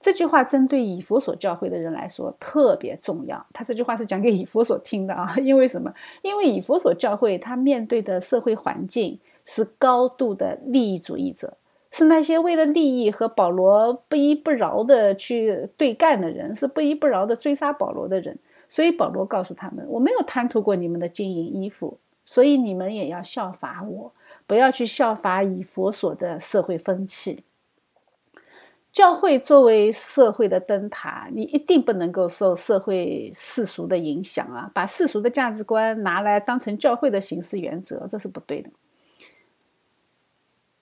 这句话针对以弗所教会的人来说特别重要。他这句话是讲给以弗所听的啊，因为什么？因为以弗所教会他面对的社会环境是高度的利益主义者，是那些为了利益和保罗不依不饶的去对干的人，是不依不饶的追杀保罗的人。所以保罗告诉他们：“我没有贪图过你们的金银衣服，所以你们也要效法我，不要去效法以弗所的社会风气。”教会作为社会的灯塔，你一定不能够受社会世俗的影响啊！把世俗的价值观拿来当成教会的行事原则，这是不对的。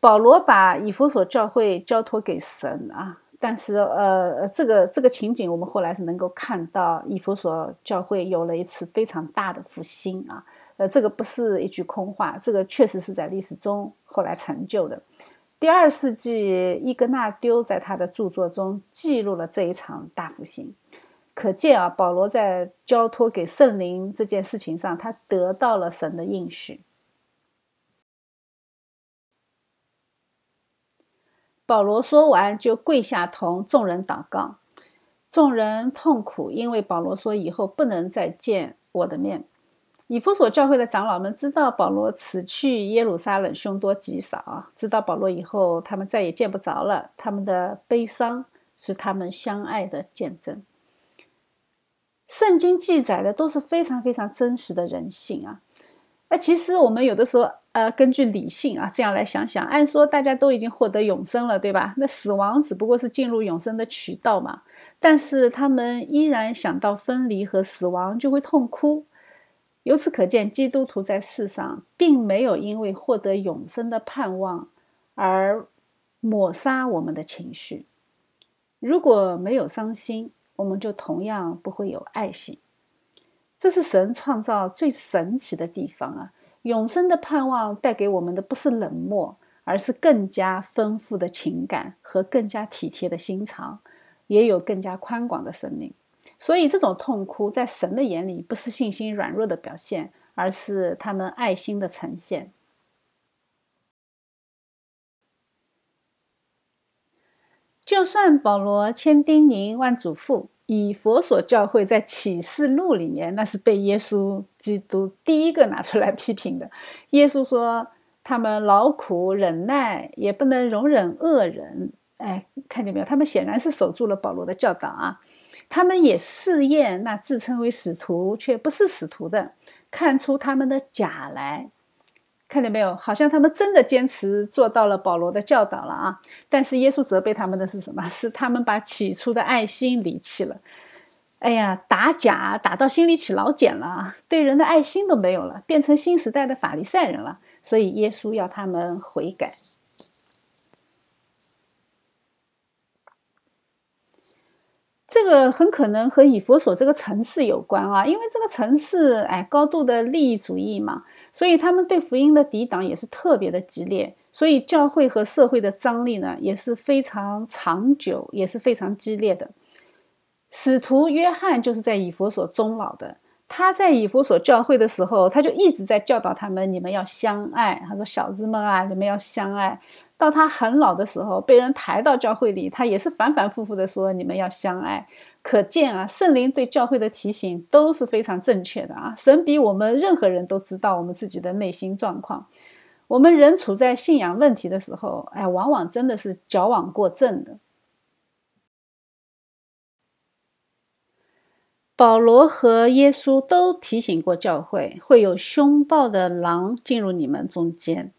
保罗把以弗所教会交托给神啊，但是呃，这个这个情景，我们后来是能够看到以弗所教会有了一次非常大的复兴啊！呃，这个不是一句空话，这个确实是在历史中后来成就的。第二世纪，伊格纳丢在他的著作中记录了这一场大复兴。可见啊，保罗在交托给圣灵这件事情上，他得到了神的应许。保罗说完，就跪下同众人祷告。众人痛苦，因为保罗说以后不能再见我的面。以弗所教会的长老们知道保罗此去耶路撒冷凶多吉少啊，知道保罗以后他们再也见不着了。他们的悲伤是他们相爱的见证。圣经记载的都是非常非常真实的人性啊！那，其实我们有的时候呃，根据理性啊，这样来想想，按说大家都已经获得永生了，对吧？那死亡只不过是进入永生的渠道嘛。但是他们依然想到分离和死亡就会痛哭。由此可见，基督徒在世上并没有因为获得永生的盼望而抹杀我们的情绪。如果没有伤心，我们就同样不会有爱心。这是神创造最神奇的地方啊！永生的盼望带给我们的不是冷漠，而是更加丰富的情感和更加体贴的心肠，也有更加宽广的生命。所以，这种痛哭在神的眼里不是信心软弱的表现，而是他们爱心的呈现。就算保罗千叮咛万嘱咐，以佛所教会在启示录里面，那是被耶稣基督第一个拿出来批评的。耶稣说他们劳苦忍耐，也不能容忍恶人。哎，看见没有？他们显然是守住了保罗的教导啊。他们也试验那自称为使徒却不是使徒的，看出他们的假来。看见没有？好像他们真的坚持做到了保罗的教导了啊！但是耶稣责备他们的是什么？是他们把起初的爱心离弃了。哎呀，打假打到心里起老茧了，对人的爱心都没有了，变成新时代的法利赛人了。所以耶稣要他们悔改。这个很可能和以佛所这个城市有关啊，因为这个城市哎，高度的利益主义嘛，所以他们对福音的抵挡也是特别的激烈，所以教会和社会的张力呢也是非常长久，也是非常激烈的。使徒约翰就是在以佛所终老的，他在以佛所教会的时候，他就一直在教导他们：你们要相爱。他说：“小子们啊，你们要相爱。”到他很老的时候，被人抬到教会里，他也是反反复复的说：“你们要相爱。”可见啊，圣灵对教会的提醒都是非常正确的啊。神比我们任何人都知道我们自己的内心状况。我们人处在信仰问题的时候，哎，往往真的是矫枉过正的。保罗和耶稣都提醒过教会，会有凶暴的狼进入你们中间。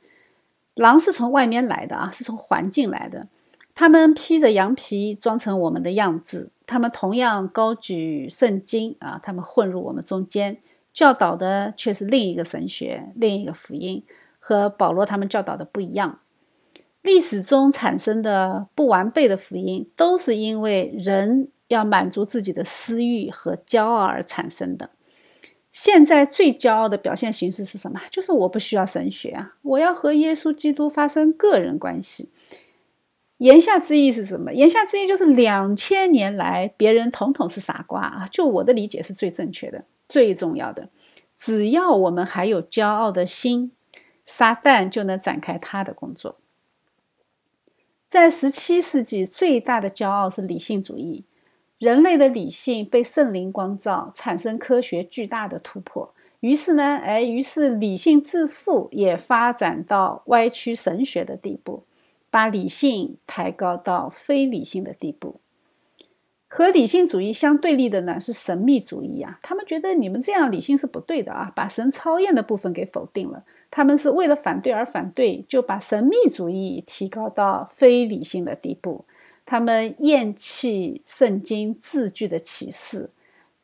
狼是从外面来的啊，是从环境来的。他们披着羊皮，装成我们的样子。他们同样高举圣经啊，他们混入我们中间，教导的却是另一个神学、另一个福音，和保罗他们教导的不一样。历史中产生的不完备的福音，都是因为人要满足自己的私欲和骄傲而产生的。现在最骄傲的表现形式是什么？就是我不需要神学啊，我要和耶稣基督发生个人关系。言下之意是什么？言下之意就是两千年来别人统统是傻瓜啊！就我的理解是最正确的、最重要的。只要我们还有骄傲的心，撒旦就能展开他的工作。在十七世纪，最大的骄傲是理性主义。人类的理性被圣灵光照，产生科学巨大的突破。于是呢，哎，于是理性致富也发展到歪曲神学的地步，把理性抬高到非理性的地步。和理性主义相对立的呢是神秘主义啊，他们觉得你们这样理性是不对的啊，把神超验的部分给否定了。他们是为了反对而反对，就把神秘主义提高到非理性的地步。他们厌弃圣经字句的启示，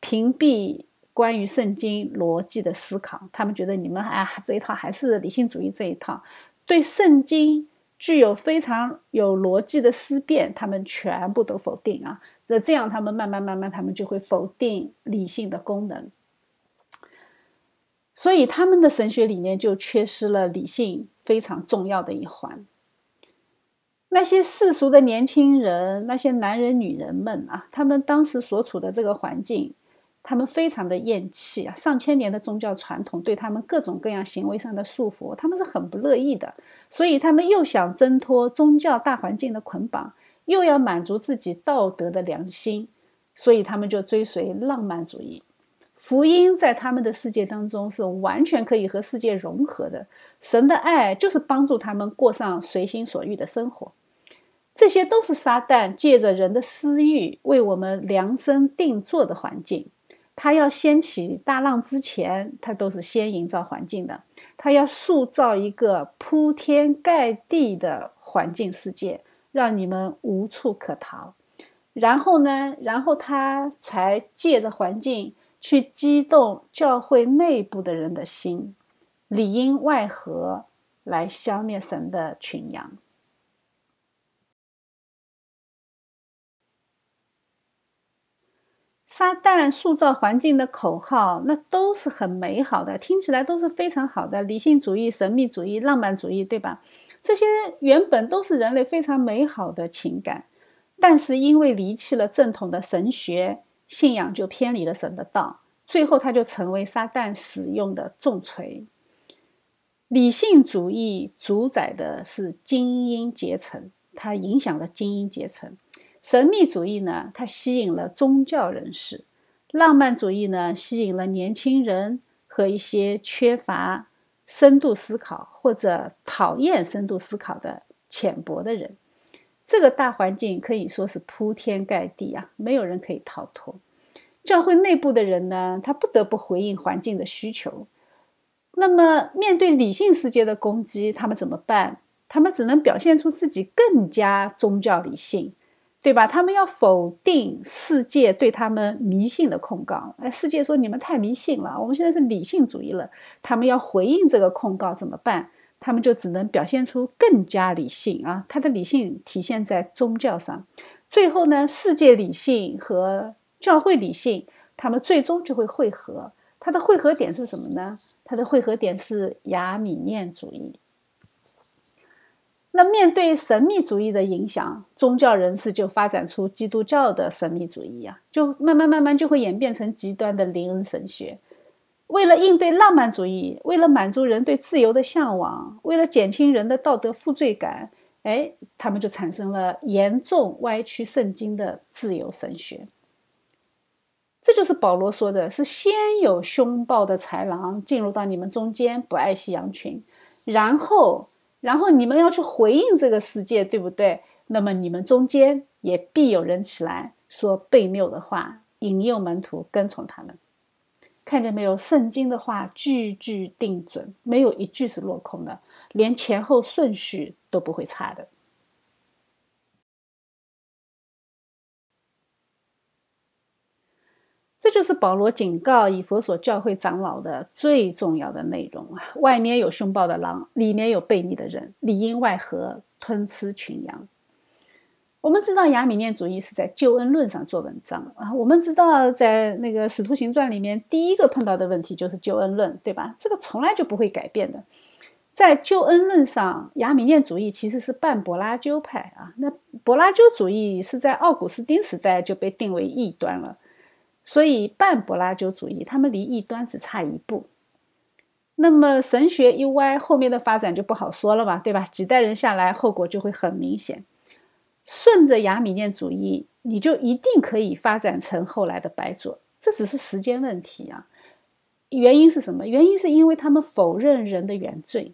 屏蔽关于圣经逻辑的思考。他们觉得你们啊这一套还是理性主义这一套，对圣经具有非常有逻辑的思辨，他们全部都否定啊。那这样，他们慢慢慢慢，他们就会否定理性的功能。所以，他们的神学里面就缺失了理性非常重要的一环。那些世俗的年轻人，那些男人、女人们啊，他们当时所处的这个环境，他们非常的厌弃啊。上千年的宗教传统对他们各种各样行为上的束缚，他们是很不乐意的。所以，他们又想挣脱宗教大环境的捆绑，又要满足自己道德的良心，所以他们就追随浪漫主义。福音在他们的世界当中是完全可以和世界融合的。神的爱就是帮助他们过上随心所欲的生活。这些都是撒旦借着人的私欲为我们量身定做的环境。他要掀起大浪之前，他都是先营造环境的。他要塑造一个铺天盖地的环境世界，让你们无处可逃。然后呢，然后他才借着环境去激动教会内部的人的心，里应外合来消灭神的群羊。撒旦塑造环境的口号，那都是很美好的，听起来都是非常好的，理性主义、神秘主义、浪漫主义，对吧？这些原本都是人类非常美好的情感，但是因为离弃了正统的神学信仰，就偏离了神的道，最后它就成为撒旦使用的重锤。理性主义主宰的是精英阶层，它影响了精英阶层。神秘主义呢，它吸引了宗教人士；浪漫主义呢，吸引了年轻人和一些缺乏深度思考或者讨厌深度思考的浅薄的人。这个大环境可以说是铺天盖地啊，没有人可以逃脱。教会内部的人呢，他不得不回应环境的需求。那么，面对理性世界的攻击，他们怎么办？他们只能表现出自己更加宗教理性，对吧？他们要否定世界对他们迷信的控告。哎，世界说你们太迷信了，我们现在是理性主义了。他们要回应这个控告怎么办？他们就只能表现出更加理性啊！他的理性体现在宗教上。最后呢，世界理性和教会理性，他们最终就会汇合。它的汇合点是什么呢？它的汇合点是亚米念主义。那面对神秘主义的影响，宗教人士就发展出基督教的神秘主义呀，就慢慢慢慢就会演变成极端的灵恩神学。为了应对浪漫主义，为了满足人对自由的向往，为了减轻人的道德负罪感，哎，他们就产生了严重歪曲圣经的自由神学。这就是保罗说的：“是先有凶暴的豺狼进入到你们中间，不爱惜羊群，然后，然后你们要去回应这个世界，对不对？那么你们中间也必有人起来说悖谬的话，引诱门徒跟从他们。看见没有？圣经的话句句定准，没有一句是落空的，连前后顺序都不会差的。”这就是保罗警告以佛所教会长老的最重要的内容啊！外面有凶暴的狼，里面有悖逆的人，里应外合，吞吃群羊。我们知道亚米念主义是在救恩论上做文章啊。我们知道在那个使徒行传里面，第一个碰到的问题就是救恩论，对吧？这个从来就不会改变的。在救恩论上，亚米念主义其实是半柏拉纠派啊。那柏拉纠主义是在奥古斯丁时代就被定为异端了。所以，半柏拉修主义他们离异端只差一步。那么，神学一歪，后面的发展就不好说了吧，对吧？几代人下来，后果就会很明显。顺着亚米念主义，你就一定可以发展成后来的白左，这只是时间问题啊。原因是什么？原因是因为他们否认人的原罪，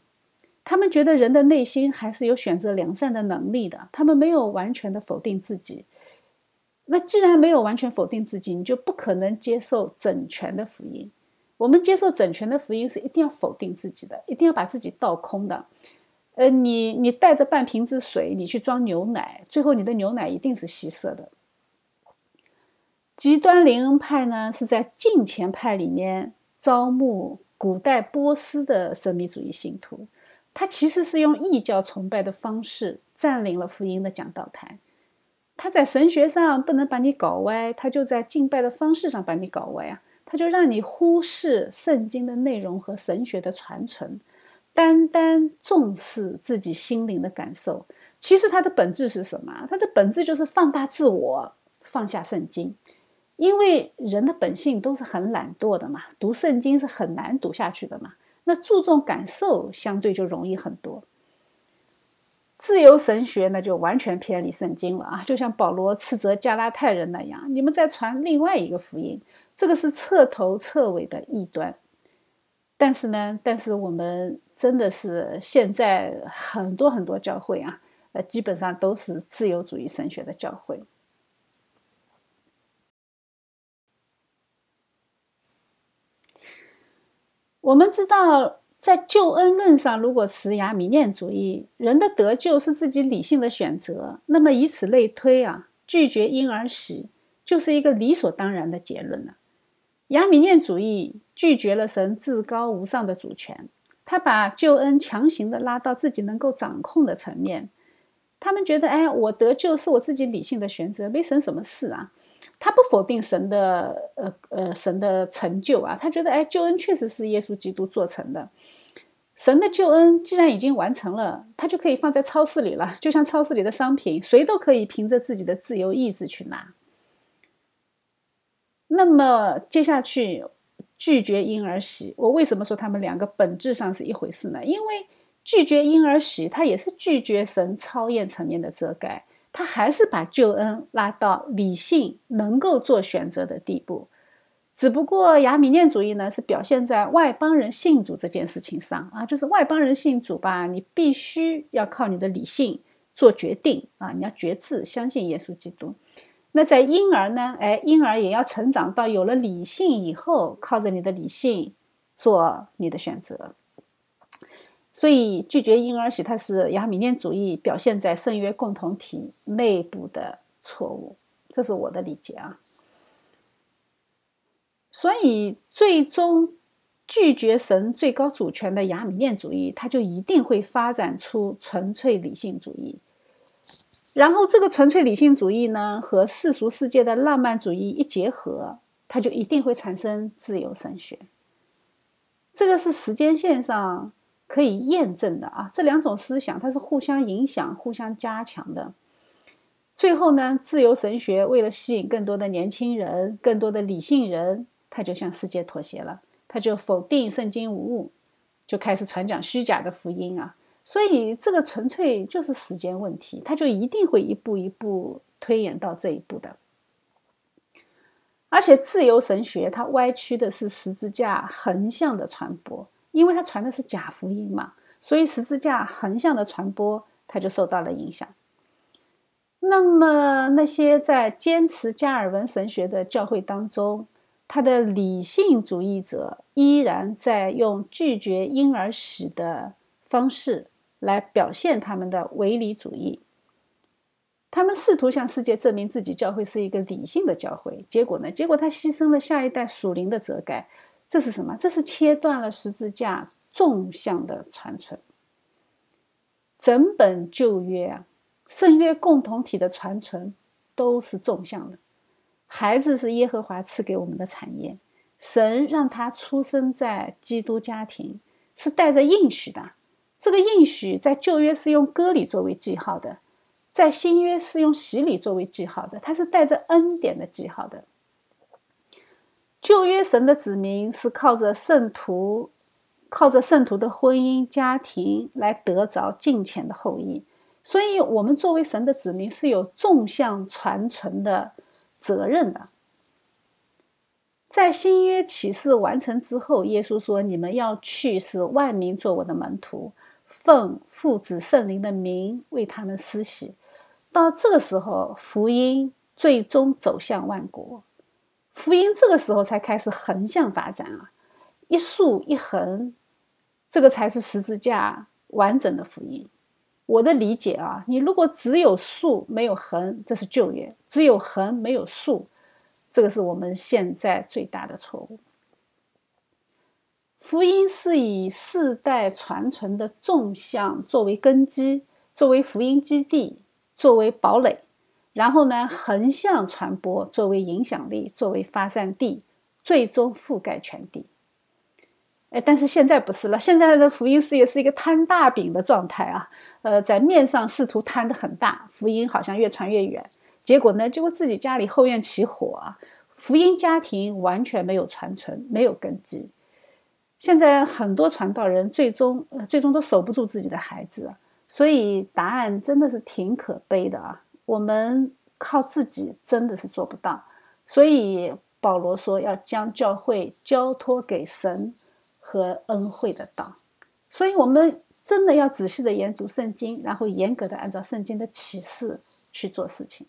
他们觉得人的内心还是有选择良善的能力的，他们没有完全的否定自己。那既然没有完全否定自己，你就不可能接受整全的福音。我们接受整全的福音是一定要否定自己的，一定要把自己倒空的。呃，你你带着半瓶子水，你去装牛奶，最后你的牛奶一定是稀释的。极端灵恩派呢，是在近前派里面招募古代波斯的神秘主义信徒，他其实是用异教崇拜的方式占领了福音的讲道台。他在神学上不能把你搞歪，他就在敬拜的方式上把你搞歪啊！他就让你忽视圣经的内容和神学的传承，单单重视自己心灵的感受。其实它的本质是什么？它的本质就是放大自我，放下圣经。因为人的本性都是很懒惰的嘛，读圣经是很难读下去的嘛。那注重感受，相对就容易很多。自由神学那就完全偏离圣经了啊！就像保罗斥责加拉太人那样，你们在传另外一个福音，这个是彻头彻尾的异端。但是呢，但是我们真的是现在很多很多教会啊，呃，基本上都是自由主义神学的教会。我们知道。在救恩论上，如果持亚米念主义，人的得救是自己理性的选择，那么以此类推啊，拒绝婴儿洗就是一个理所当然的结论了。亚米念主义拒绝了神至高无上的主权，他把救恩强行的拉到自己能够掌控的层面。他们觉得，哎，我得救是我自己理性的选择，没神什么事啊。他不否定神的，呃呃，神的成就啊，他觉得，哎，救恩确实是耶稣基督做成的。神的救恩既然已经完成了，他就可以放在超市里了，就像超市里的商品，谁都可以凭着自己的自由意志去拿。那么接下去拒绝婴儿洗，我为什么说他们两个本质上是一回事呢？因为拒绝婴儿洗，它也是拒绝神超验层面的遮盖。他还是把救恩拉到理性能够做选择的地步。只不过亚米念主义呢，是表现在外邦人信主这件事情上啊，就是外邦人信主吧，你必须要靠你的理性做决定啊，你要决志相信耶稣基督。那在婴儿呢，哎，婴儿也要成长到有了理性以后，靠着你的理性做你的选择。所以拒绝婴儿洗，它是亚米念主义表现在圣约共同体内部的错误，这是我的理解啊。所以最终拒绝神最高主权的亚米念主义，它就一定会发展出纯粹理性主义。然后这个纯粹理性主义呢，和世俗世界的浪漫主义一结合，它就一定会产生自由神学。这个是时间线上。可以验证的啊，这两种思想它是互相影响、互相加强的。最后呢，自由神学为了吸引更多的年轻人、更多的理性人，他就向世界妥协了，他就否定圣经无误，就开始传讲虚假的福音啊。所以这个纯粹就是时间问题，他就一定会一步一步推演到这一步的。而且自由神学它歪曲的是十字架横向的传播。因为他传的是假福音嘛，所以十字架横向的传播，他就受到了影响。那么那些在坚持加尔文神学的教会当中，他的理性主义者依然在用拒绝婴儿死的方式来表现他们的唯理主义。他们试图向世界证明自己教会是一个理性的教会，结果呢？结果他牺牲了下一代属灵的遮盖。这是什么？这是切断了十字架纵向的传承。整本旧约啊，圣约共同体的传承都是纵向的。孩子是耶和华赐给我们的产业，神让他出生在基督家庭，是带着应许的。这个应许在旧约是用割礼作为记号的，在新约是用洗礼作为记号的，它是带着恩典的记号的。旧约神的子民是靠着圣徒，靠着圣徒的婚姻家庭来得着近前的后裔，所以，我们作为神的子民是有纵向传承的责任的。在新约启示完成之后，耶稣说：“你们要去，使万民做我的门徒，奉父子圣灵的名为他们施洗。”到这个时候，福音最终走向万国。福音这个时候才开始横向发展啊，一竖一横，这个才是十字架完整的福音。我的理解啊，你如果只有竖没有横，这是旧约；只有横没有竖，这个是我们现在最大的错误。福音是以世代传承的纵向作为根基，作为福音基地，作为堡垒。然后呢，横向传播作为影响力，作为发散地，最终覆盖全地。哎，但是现在不是了，现在的福音事业是一个摊大饼的状态啊。呃，在面上试图摊的很大，福音好像越传越远，结果呢，结果自己家里后院起火啊，福音家庭完全没有传承，没有根基。现在很多传道人最终，呃，最终都守不住自己的孩子，所以答案真的是挺可悲的啊。我们靠自己真的是做不到，所以保罗说要将教会交托给神和恩惠的道。所以，我们真的要仔细的研读圣经，然后严格的按照圣经的启示去做事情。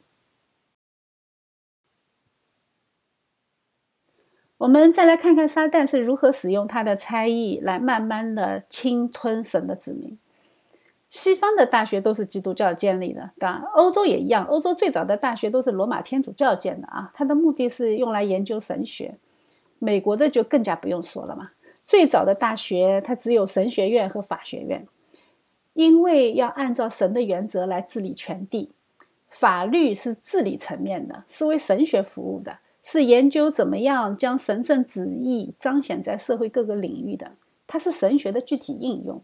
我们再来看看撒旦是如何使用他的猜疑来慢慢的侵吞神的子民。西方的大学都是基督教建立的，当然欧洲也一样。欧洲最早的大学都是罗马天主教建的啊，它的目的是用来研究神学。美国的就更加不用说了嘛，最早的大学它只有神学院和法学院，因为要按照神的原则来治理全地。法律是治理层面的，是为神学服务的，是研究怎么样将神圣旨意彰显在社会各个领域的，它是神学的具体应用。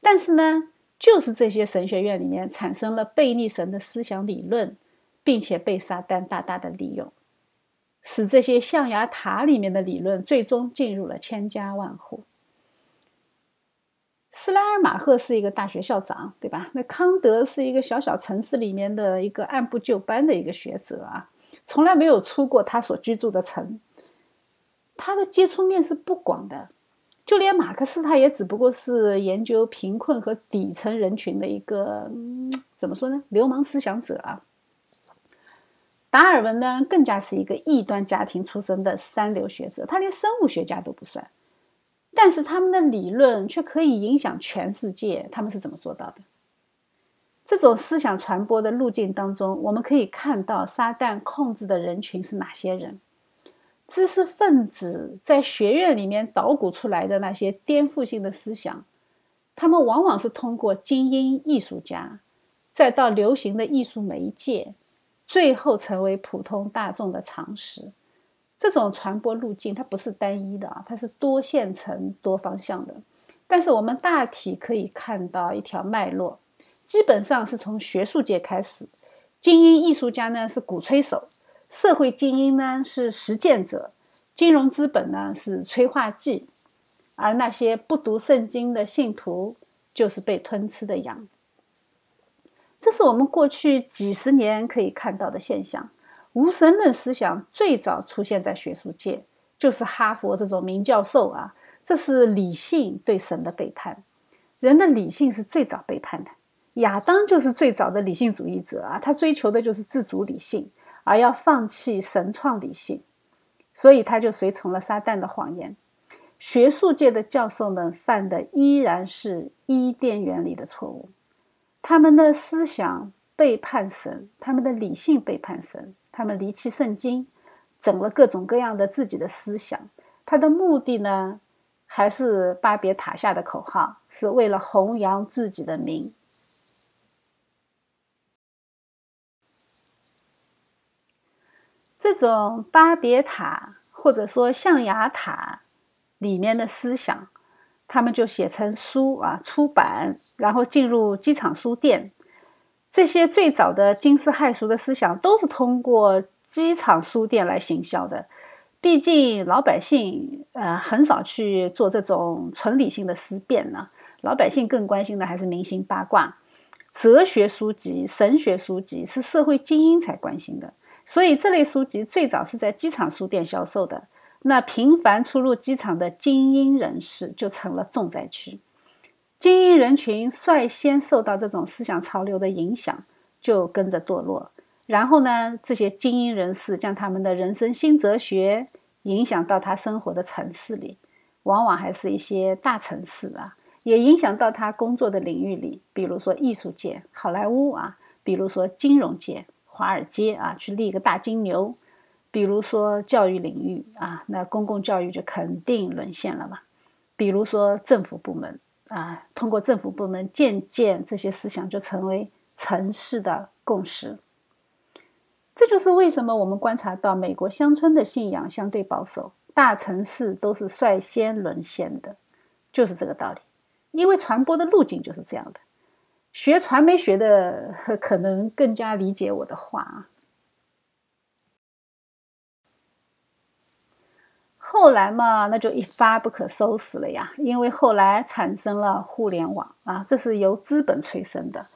但是呢？就是这些神学院里面产生了背逆神的思想理论，并且被撒旦大大的利用，使这些象牙塔里面的理论最终进入了千家万户。斯莱尔马赫是一个大学校长，对吧？那康德是一个小小城市里面的一个按部就班的一个学者啊，从来没有出过他所居住的城，他的接触面是不广的。就连马克思，他也只不过是研究贫困和底层人群的一个，怎么说呢？流氓思想者啊。达尔文呢，更加是一个异端家庭出身的三流学者，他连生物学家都不算。但是他们的理论却可以影响全世界，他们是怎么做到的？这种思想传播的路径当中，我们可以看到撒旦控制的人群是哪些人？知识分子在学院里面捣鼓出来的那些颠覆性的思想，他们往往是通过精英艺术家，再到流行的艺术媒介，最后成为普通大众的常识。这种传播路径它不是单一的啊，它是多线程、多方向的。但是我们大体可以看到一条脉络，基本上是从学术界开始，精英艺术家呢是鼓吹手，社会精英呢是实践者，金融资本呢是催化剂，而那些不读圣经的信徒就是被吞吃的羊。这是我们过去几十年可以看到的现象。无神论思想最早出现在学术界，就是哈佛这种名教授啊。这是理性对神的背叛，人的理性是最早背叛的。亚当就是最早的理性主义者啊，他追求的就是自主理性，而要放弃神创理性，所以他就随从了撒旦的谎言。学术界的教授们犯的依然是伊甸园里的错误，他们的思想背叛神，他们的理性背叛神。他们离弃圣经，整了各种各样的自己的思想。他的目的呢，还是巴别塔下的口号，是为了弘扬自己的名。这种巴别塔或者说象牙塔里面的思想，他们就写成书啊，出版，然后进入机场书店。这些最早的惊世骇俗的思想都是通过机场书店来行销的。毕竟老百姓呃很少去做这种纯理性的思辨呢，老百姓更关心的还是明星八卦、哲学书籍、神学书籍，是社会精英才关心的。所以这类书籍最早是在机场书店销售的。那频繁出入机场的精英人士就成了重灾区。精英人群率先受到这种思想潮流的影响，就跟着堕落。然后呢，这些精英人士将他们的人生新哲学影响到他生活的城市里，往往还是一些大城市啊，也影响到他工作的领域里，比如说艺术界、好莱坞啊，比如说金融界、华尔街啊，去立一个大金牛，比如说教育领域啊，那公共教育就肯定沦陷了嘛，比如说政府部门。啊，通过政府部门渐渐这些思想就成为城市的共识。这就是为什么我们观察到美国乡村的信仰相对保守，大城市都是率先沦陷的，就是这个道理。因为传播的路径就是这样的。学传媒学的可能更加理解我的话啊。后来嘛，那就一发不可收拾了呀！因为后来产生了互联网啊，这是由资本催生的。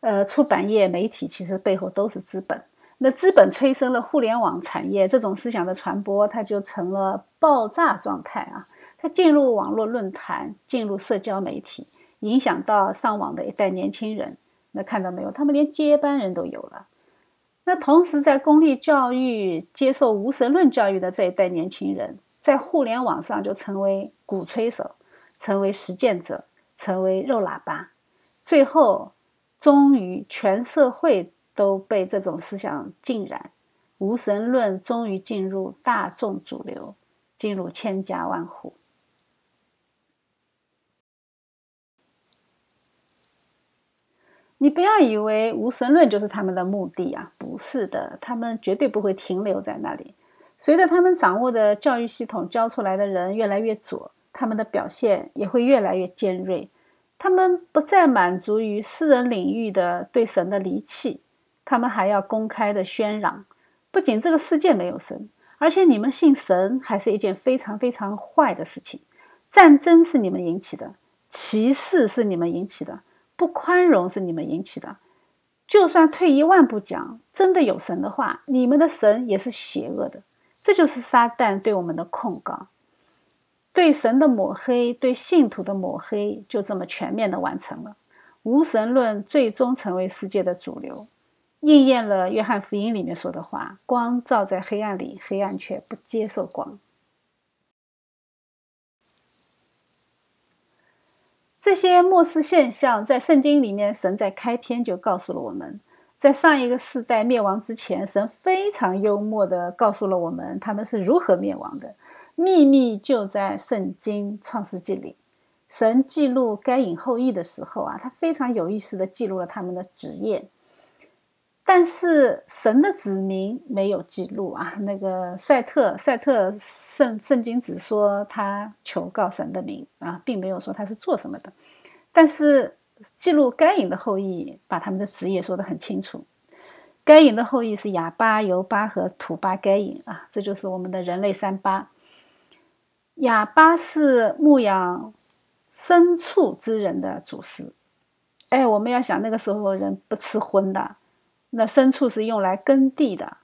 呃，出版业、媒体其实背后都是资本。那资本催生了互联网产业，这种思想的传播，它就成了爆炸状态啊！它进入网络论坛，进入社交媒体，影响到上网的一代年轻人。那看到没有？他们连接班人都有了。那同时，在公立教育接受无神论教育的这一代年轻人。在互联网上就成为鼓吹手，成为实践者，成为肉喇叭，最后终于全社会都被这种思想浸染，无神论终于进入大众主流，进入千家万户。你不要以为无神论就是他们的目的啊，不是的，他们绝对不会停留在那里。随着他们掌握的教育系统教出来的人越来越左，他们的表现也会越来越尖锐。他们不再满足于私人领域的对神的离弃，他们还要公开的宣嚷：不仅这个世界没有神，而且你们信神还是一件非常非常坏的事情。战争是你们引起的，歧视是你们引起的，不宽容是你们引起的。就算退一万步讲，真的有神的话，你们的神也是邪恶的。这就是撒旦对我们的控告，对神的抹黑，对信徒的抹黑，就这么全面的完成了。无神论最终成为世界的主流，应验了约翰福音里面说的话：“光照在黑暗里，黑暗却不接受光。”这些末世现象，在圣经里面，神在开篇就告诉了我们。在上一个世代灭亡之前，神非常幽默地告诉了我们他们是如何灭亡的。秘密就在圣经创世纪里。神记录该隐后裔的时候啊，他非常有意思地记录了他们的职业。但是神的子民没有记录啊。那个赛特，赛特圣圣经只说他求告神的名啊，并没有说他是做什么的。但是。记录该隐的后裔，把他们的职业说得很清楚。该隐的后裔是亚巴、尤巴和土巴该隐啊，这就是我们的人类三巴。亚巴是牧养牲畜之人的祖师。哎，我们要想那个时候人不吃荤的，那牲畜是用来耕地的，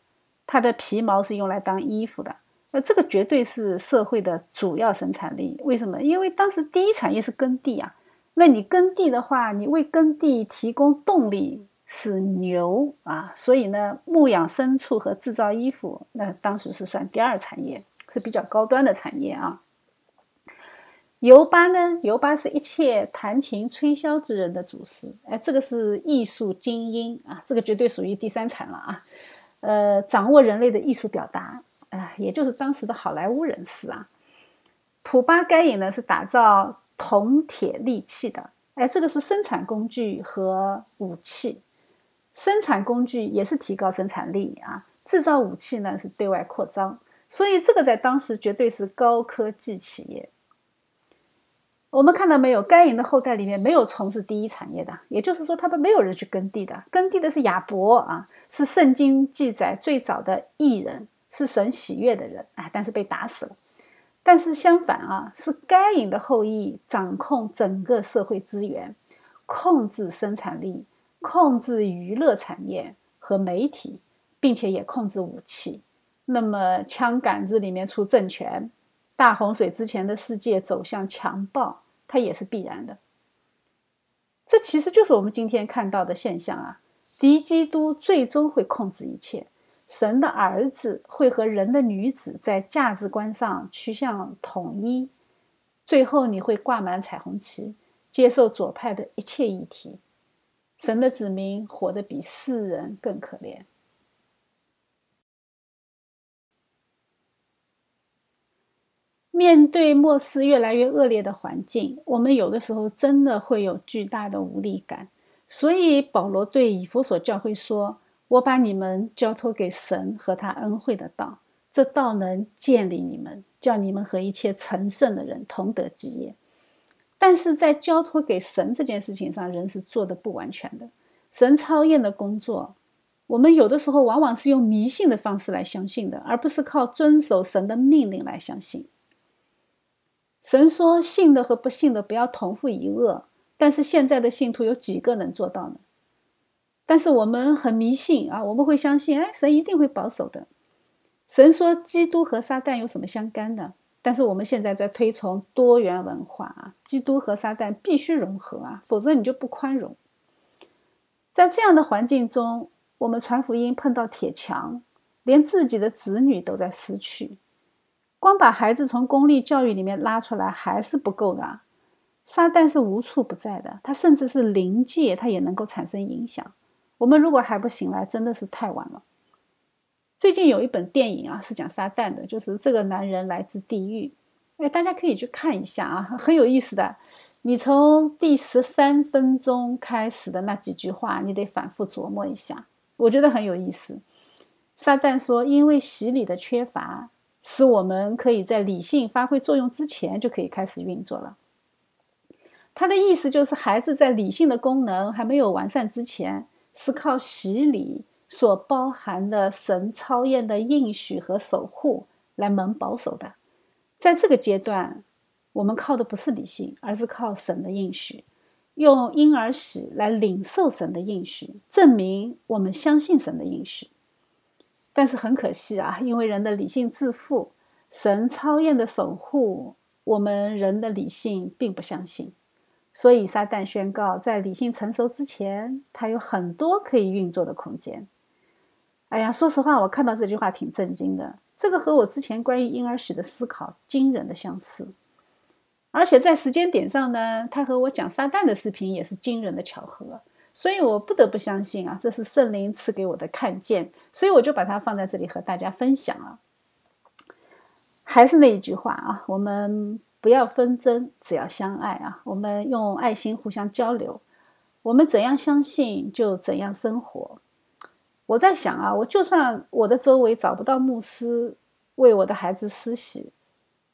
它的皮毛是用来当衣服的。那这个绝对是社会的主要生产力。为什么？因为当时第一产业是耕地啊。那你耕地的话，你为耕地提供动力是牛啊，所以呢，牧养牲畜和制造衣服，那当时是算第二产业，是比较高端的产业啊。尤巴呢，尤巴是一切弹琴吹箫之人的祖师，哎，这个是艺术精英啊，这个绝对属于第三产了啊。呃，掌握人类的艺术表达，啊，也就是当时的好莱坞人士啊。土巴该隐呢，是打造。铜铁利器的，哎，这个是生产工具和武器。生产工具也是提高生产力啊，制造武器呢是对外扩张，所以这个在当时绝对是高科技企业。我们看到没有，该隐的后代里面没有从事第一产业的，也就是说，他们没有人去耕地的，耕地的是亚伯啊，是圣经记载最早的艺人，是神喜悦的人啊，但是被打死了。但是相反啊，是该隐的后裔掌控整个社会资源，控制生产力，控制娱乐产业和媒体，并且也控制武器。那么枪杆子里面出政权，大洪水之前的世界走向强暴，它也是必然的。这其实就是我们今天看到的现象啊，敌基督最终会控制一切。神的儿子会和人的女子在价值观上趋向统一，最后你会挂满彩虹旗，接受左派的一切议题。神的子民活得比世人更可怜。面对末世越来越恶劣的环境，我们有的时候真的会有巨大的无力感。所以保罗对以弗所教会说。我把你们交托给神和他恩惠的道，这道能建立你们，叫你们和一切成圣的人同得基业。但是在交托给神这件事情上，人是做的不完全的。神超验的工作，我们有的时候往往是用迷信的方式来相信的，而不是靠遵守神的命令来相信。神说，信的和不信的不要同父一恶。但是现在的信徒有几个能做到呢？但是我们很迷信啊，我们会相信，哎，神一定会保守的。神说，基督和撒旦有什么相干的？但是我们现在在推崇多元文化啊，基督和撒旦必须融合啊，否则你就不宽容。在这样的环境中，我们传福音碰到铁墙，连自己的子女都在失去，光把孩子从公立教育里面拉出来还是不够的。撒旦是无处不在的，他甚至是临界，他也能够产生影响。我们如果还不醒来，真的是太晚了。最近有一本电影啊，是讲撒旦的，就是这个男人来自地狱。哎，大家可以去看一下啊，很有意思的。你从第十三分钟开始的那几句话，你得反复琢磨一下，我觉得很有意思。撒旦说：“因为洗礼的缺乏，使我们可以在理性发挥作用之前就可以开始运作了。”他的意思就是，孩子在理性的功能还没有完善之前。是靠洗礼所包含的神超验的应许和守护来蒙保守的，在这个阶段，我们靠的不是理性，而是靠神的应许，用婴儿洗来领受神的应许，证明我们相信神的应许。但是很可惜啊，因为人的理性自负，神超验的守护，我们人的理性并不相信。所以撒旦宣告，在理性成熟之前，他有很多可以运作的空间。哎呀，说实话，我看到这句话挺震惊的。这个和我之前关于婴儿史的思考惊人的相似，而且在时间点上呢，他和我讲撒旦的视频也是惊人的巧合。所以我不得不相信啊，这是圣灵赐给我的看见，所以我就把它放在这里和大家分享了。还是那一句话啊，我们不要纷争，只要相爱啊。我们用爱心互相交流，我们怎样相信就怎样生活。我在想啊，我就算我的周围找不到牧师为我的孩子施洗，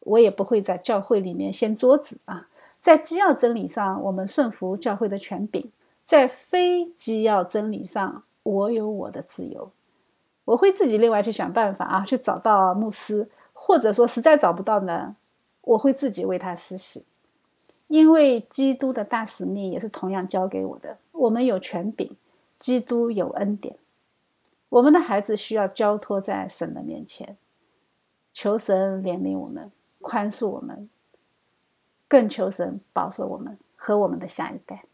我也不会在教会里面掀桌子啊。在基要真理上，我们顺服教会的权柄；在非基要真理上，我有我的自由。我会自己另外去想办法啊，去找到牧师，或者说实在找不到呢，我会自己为他施洗，因为基督的大使命也是同样交给我的。我们有权柄，基督有恩典。我们的孩子需要交托在神的面前，求神怜悯我们，宽恕我们，更求神保守我们和我们的下一代。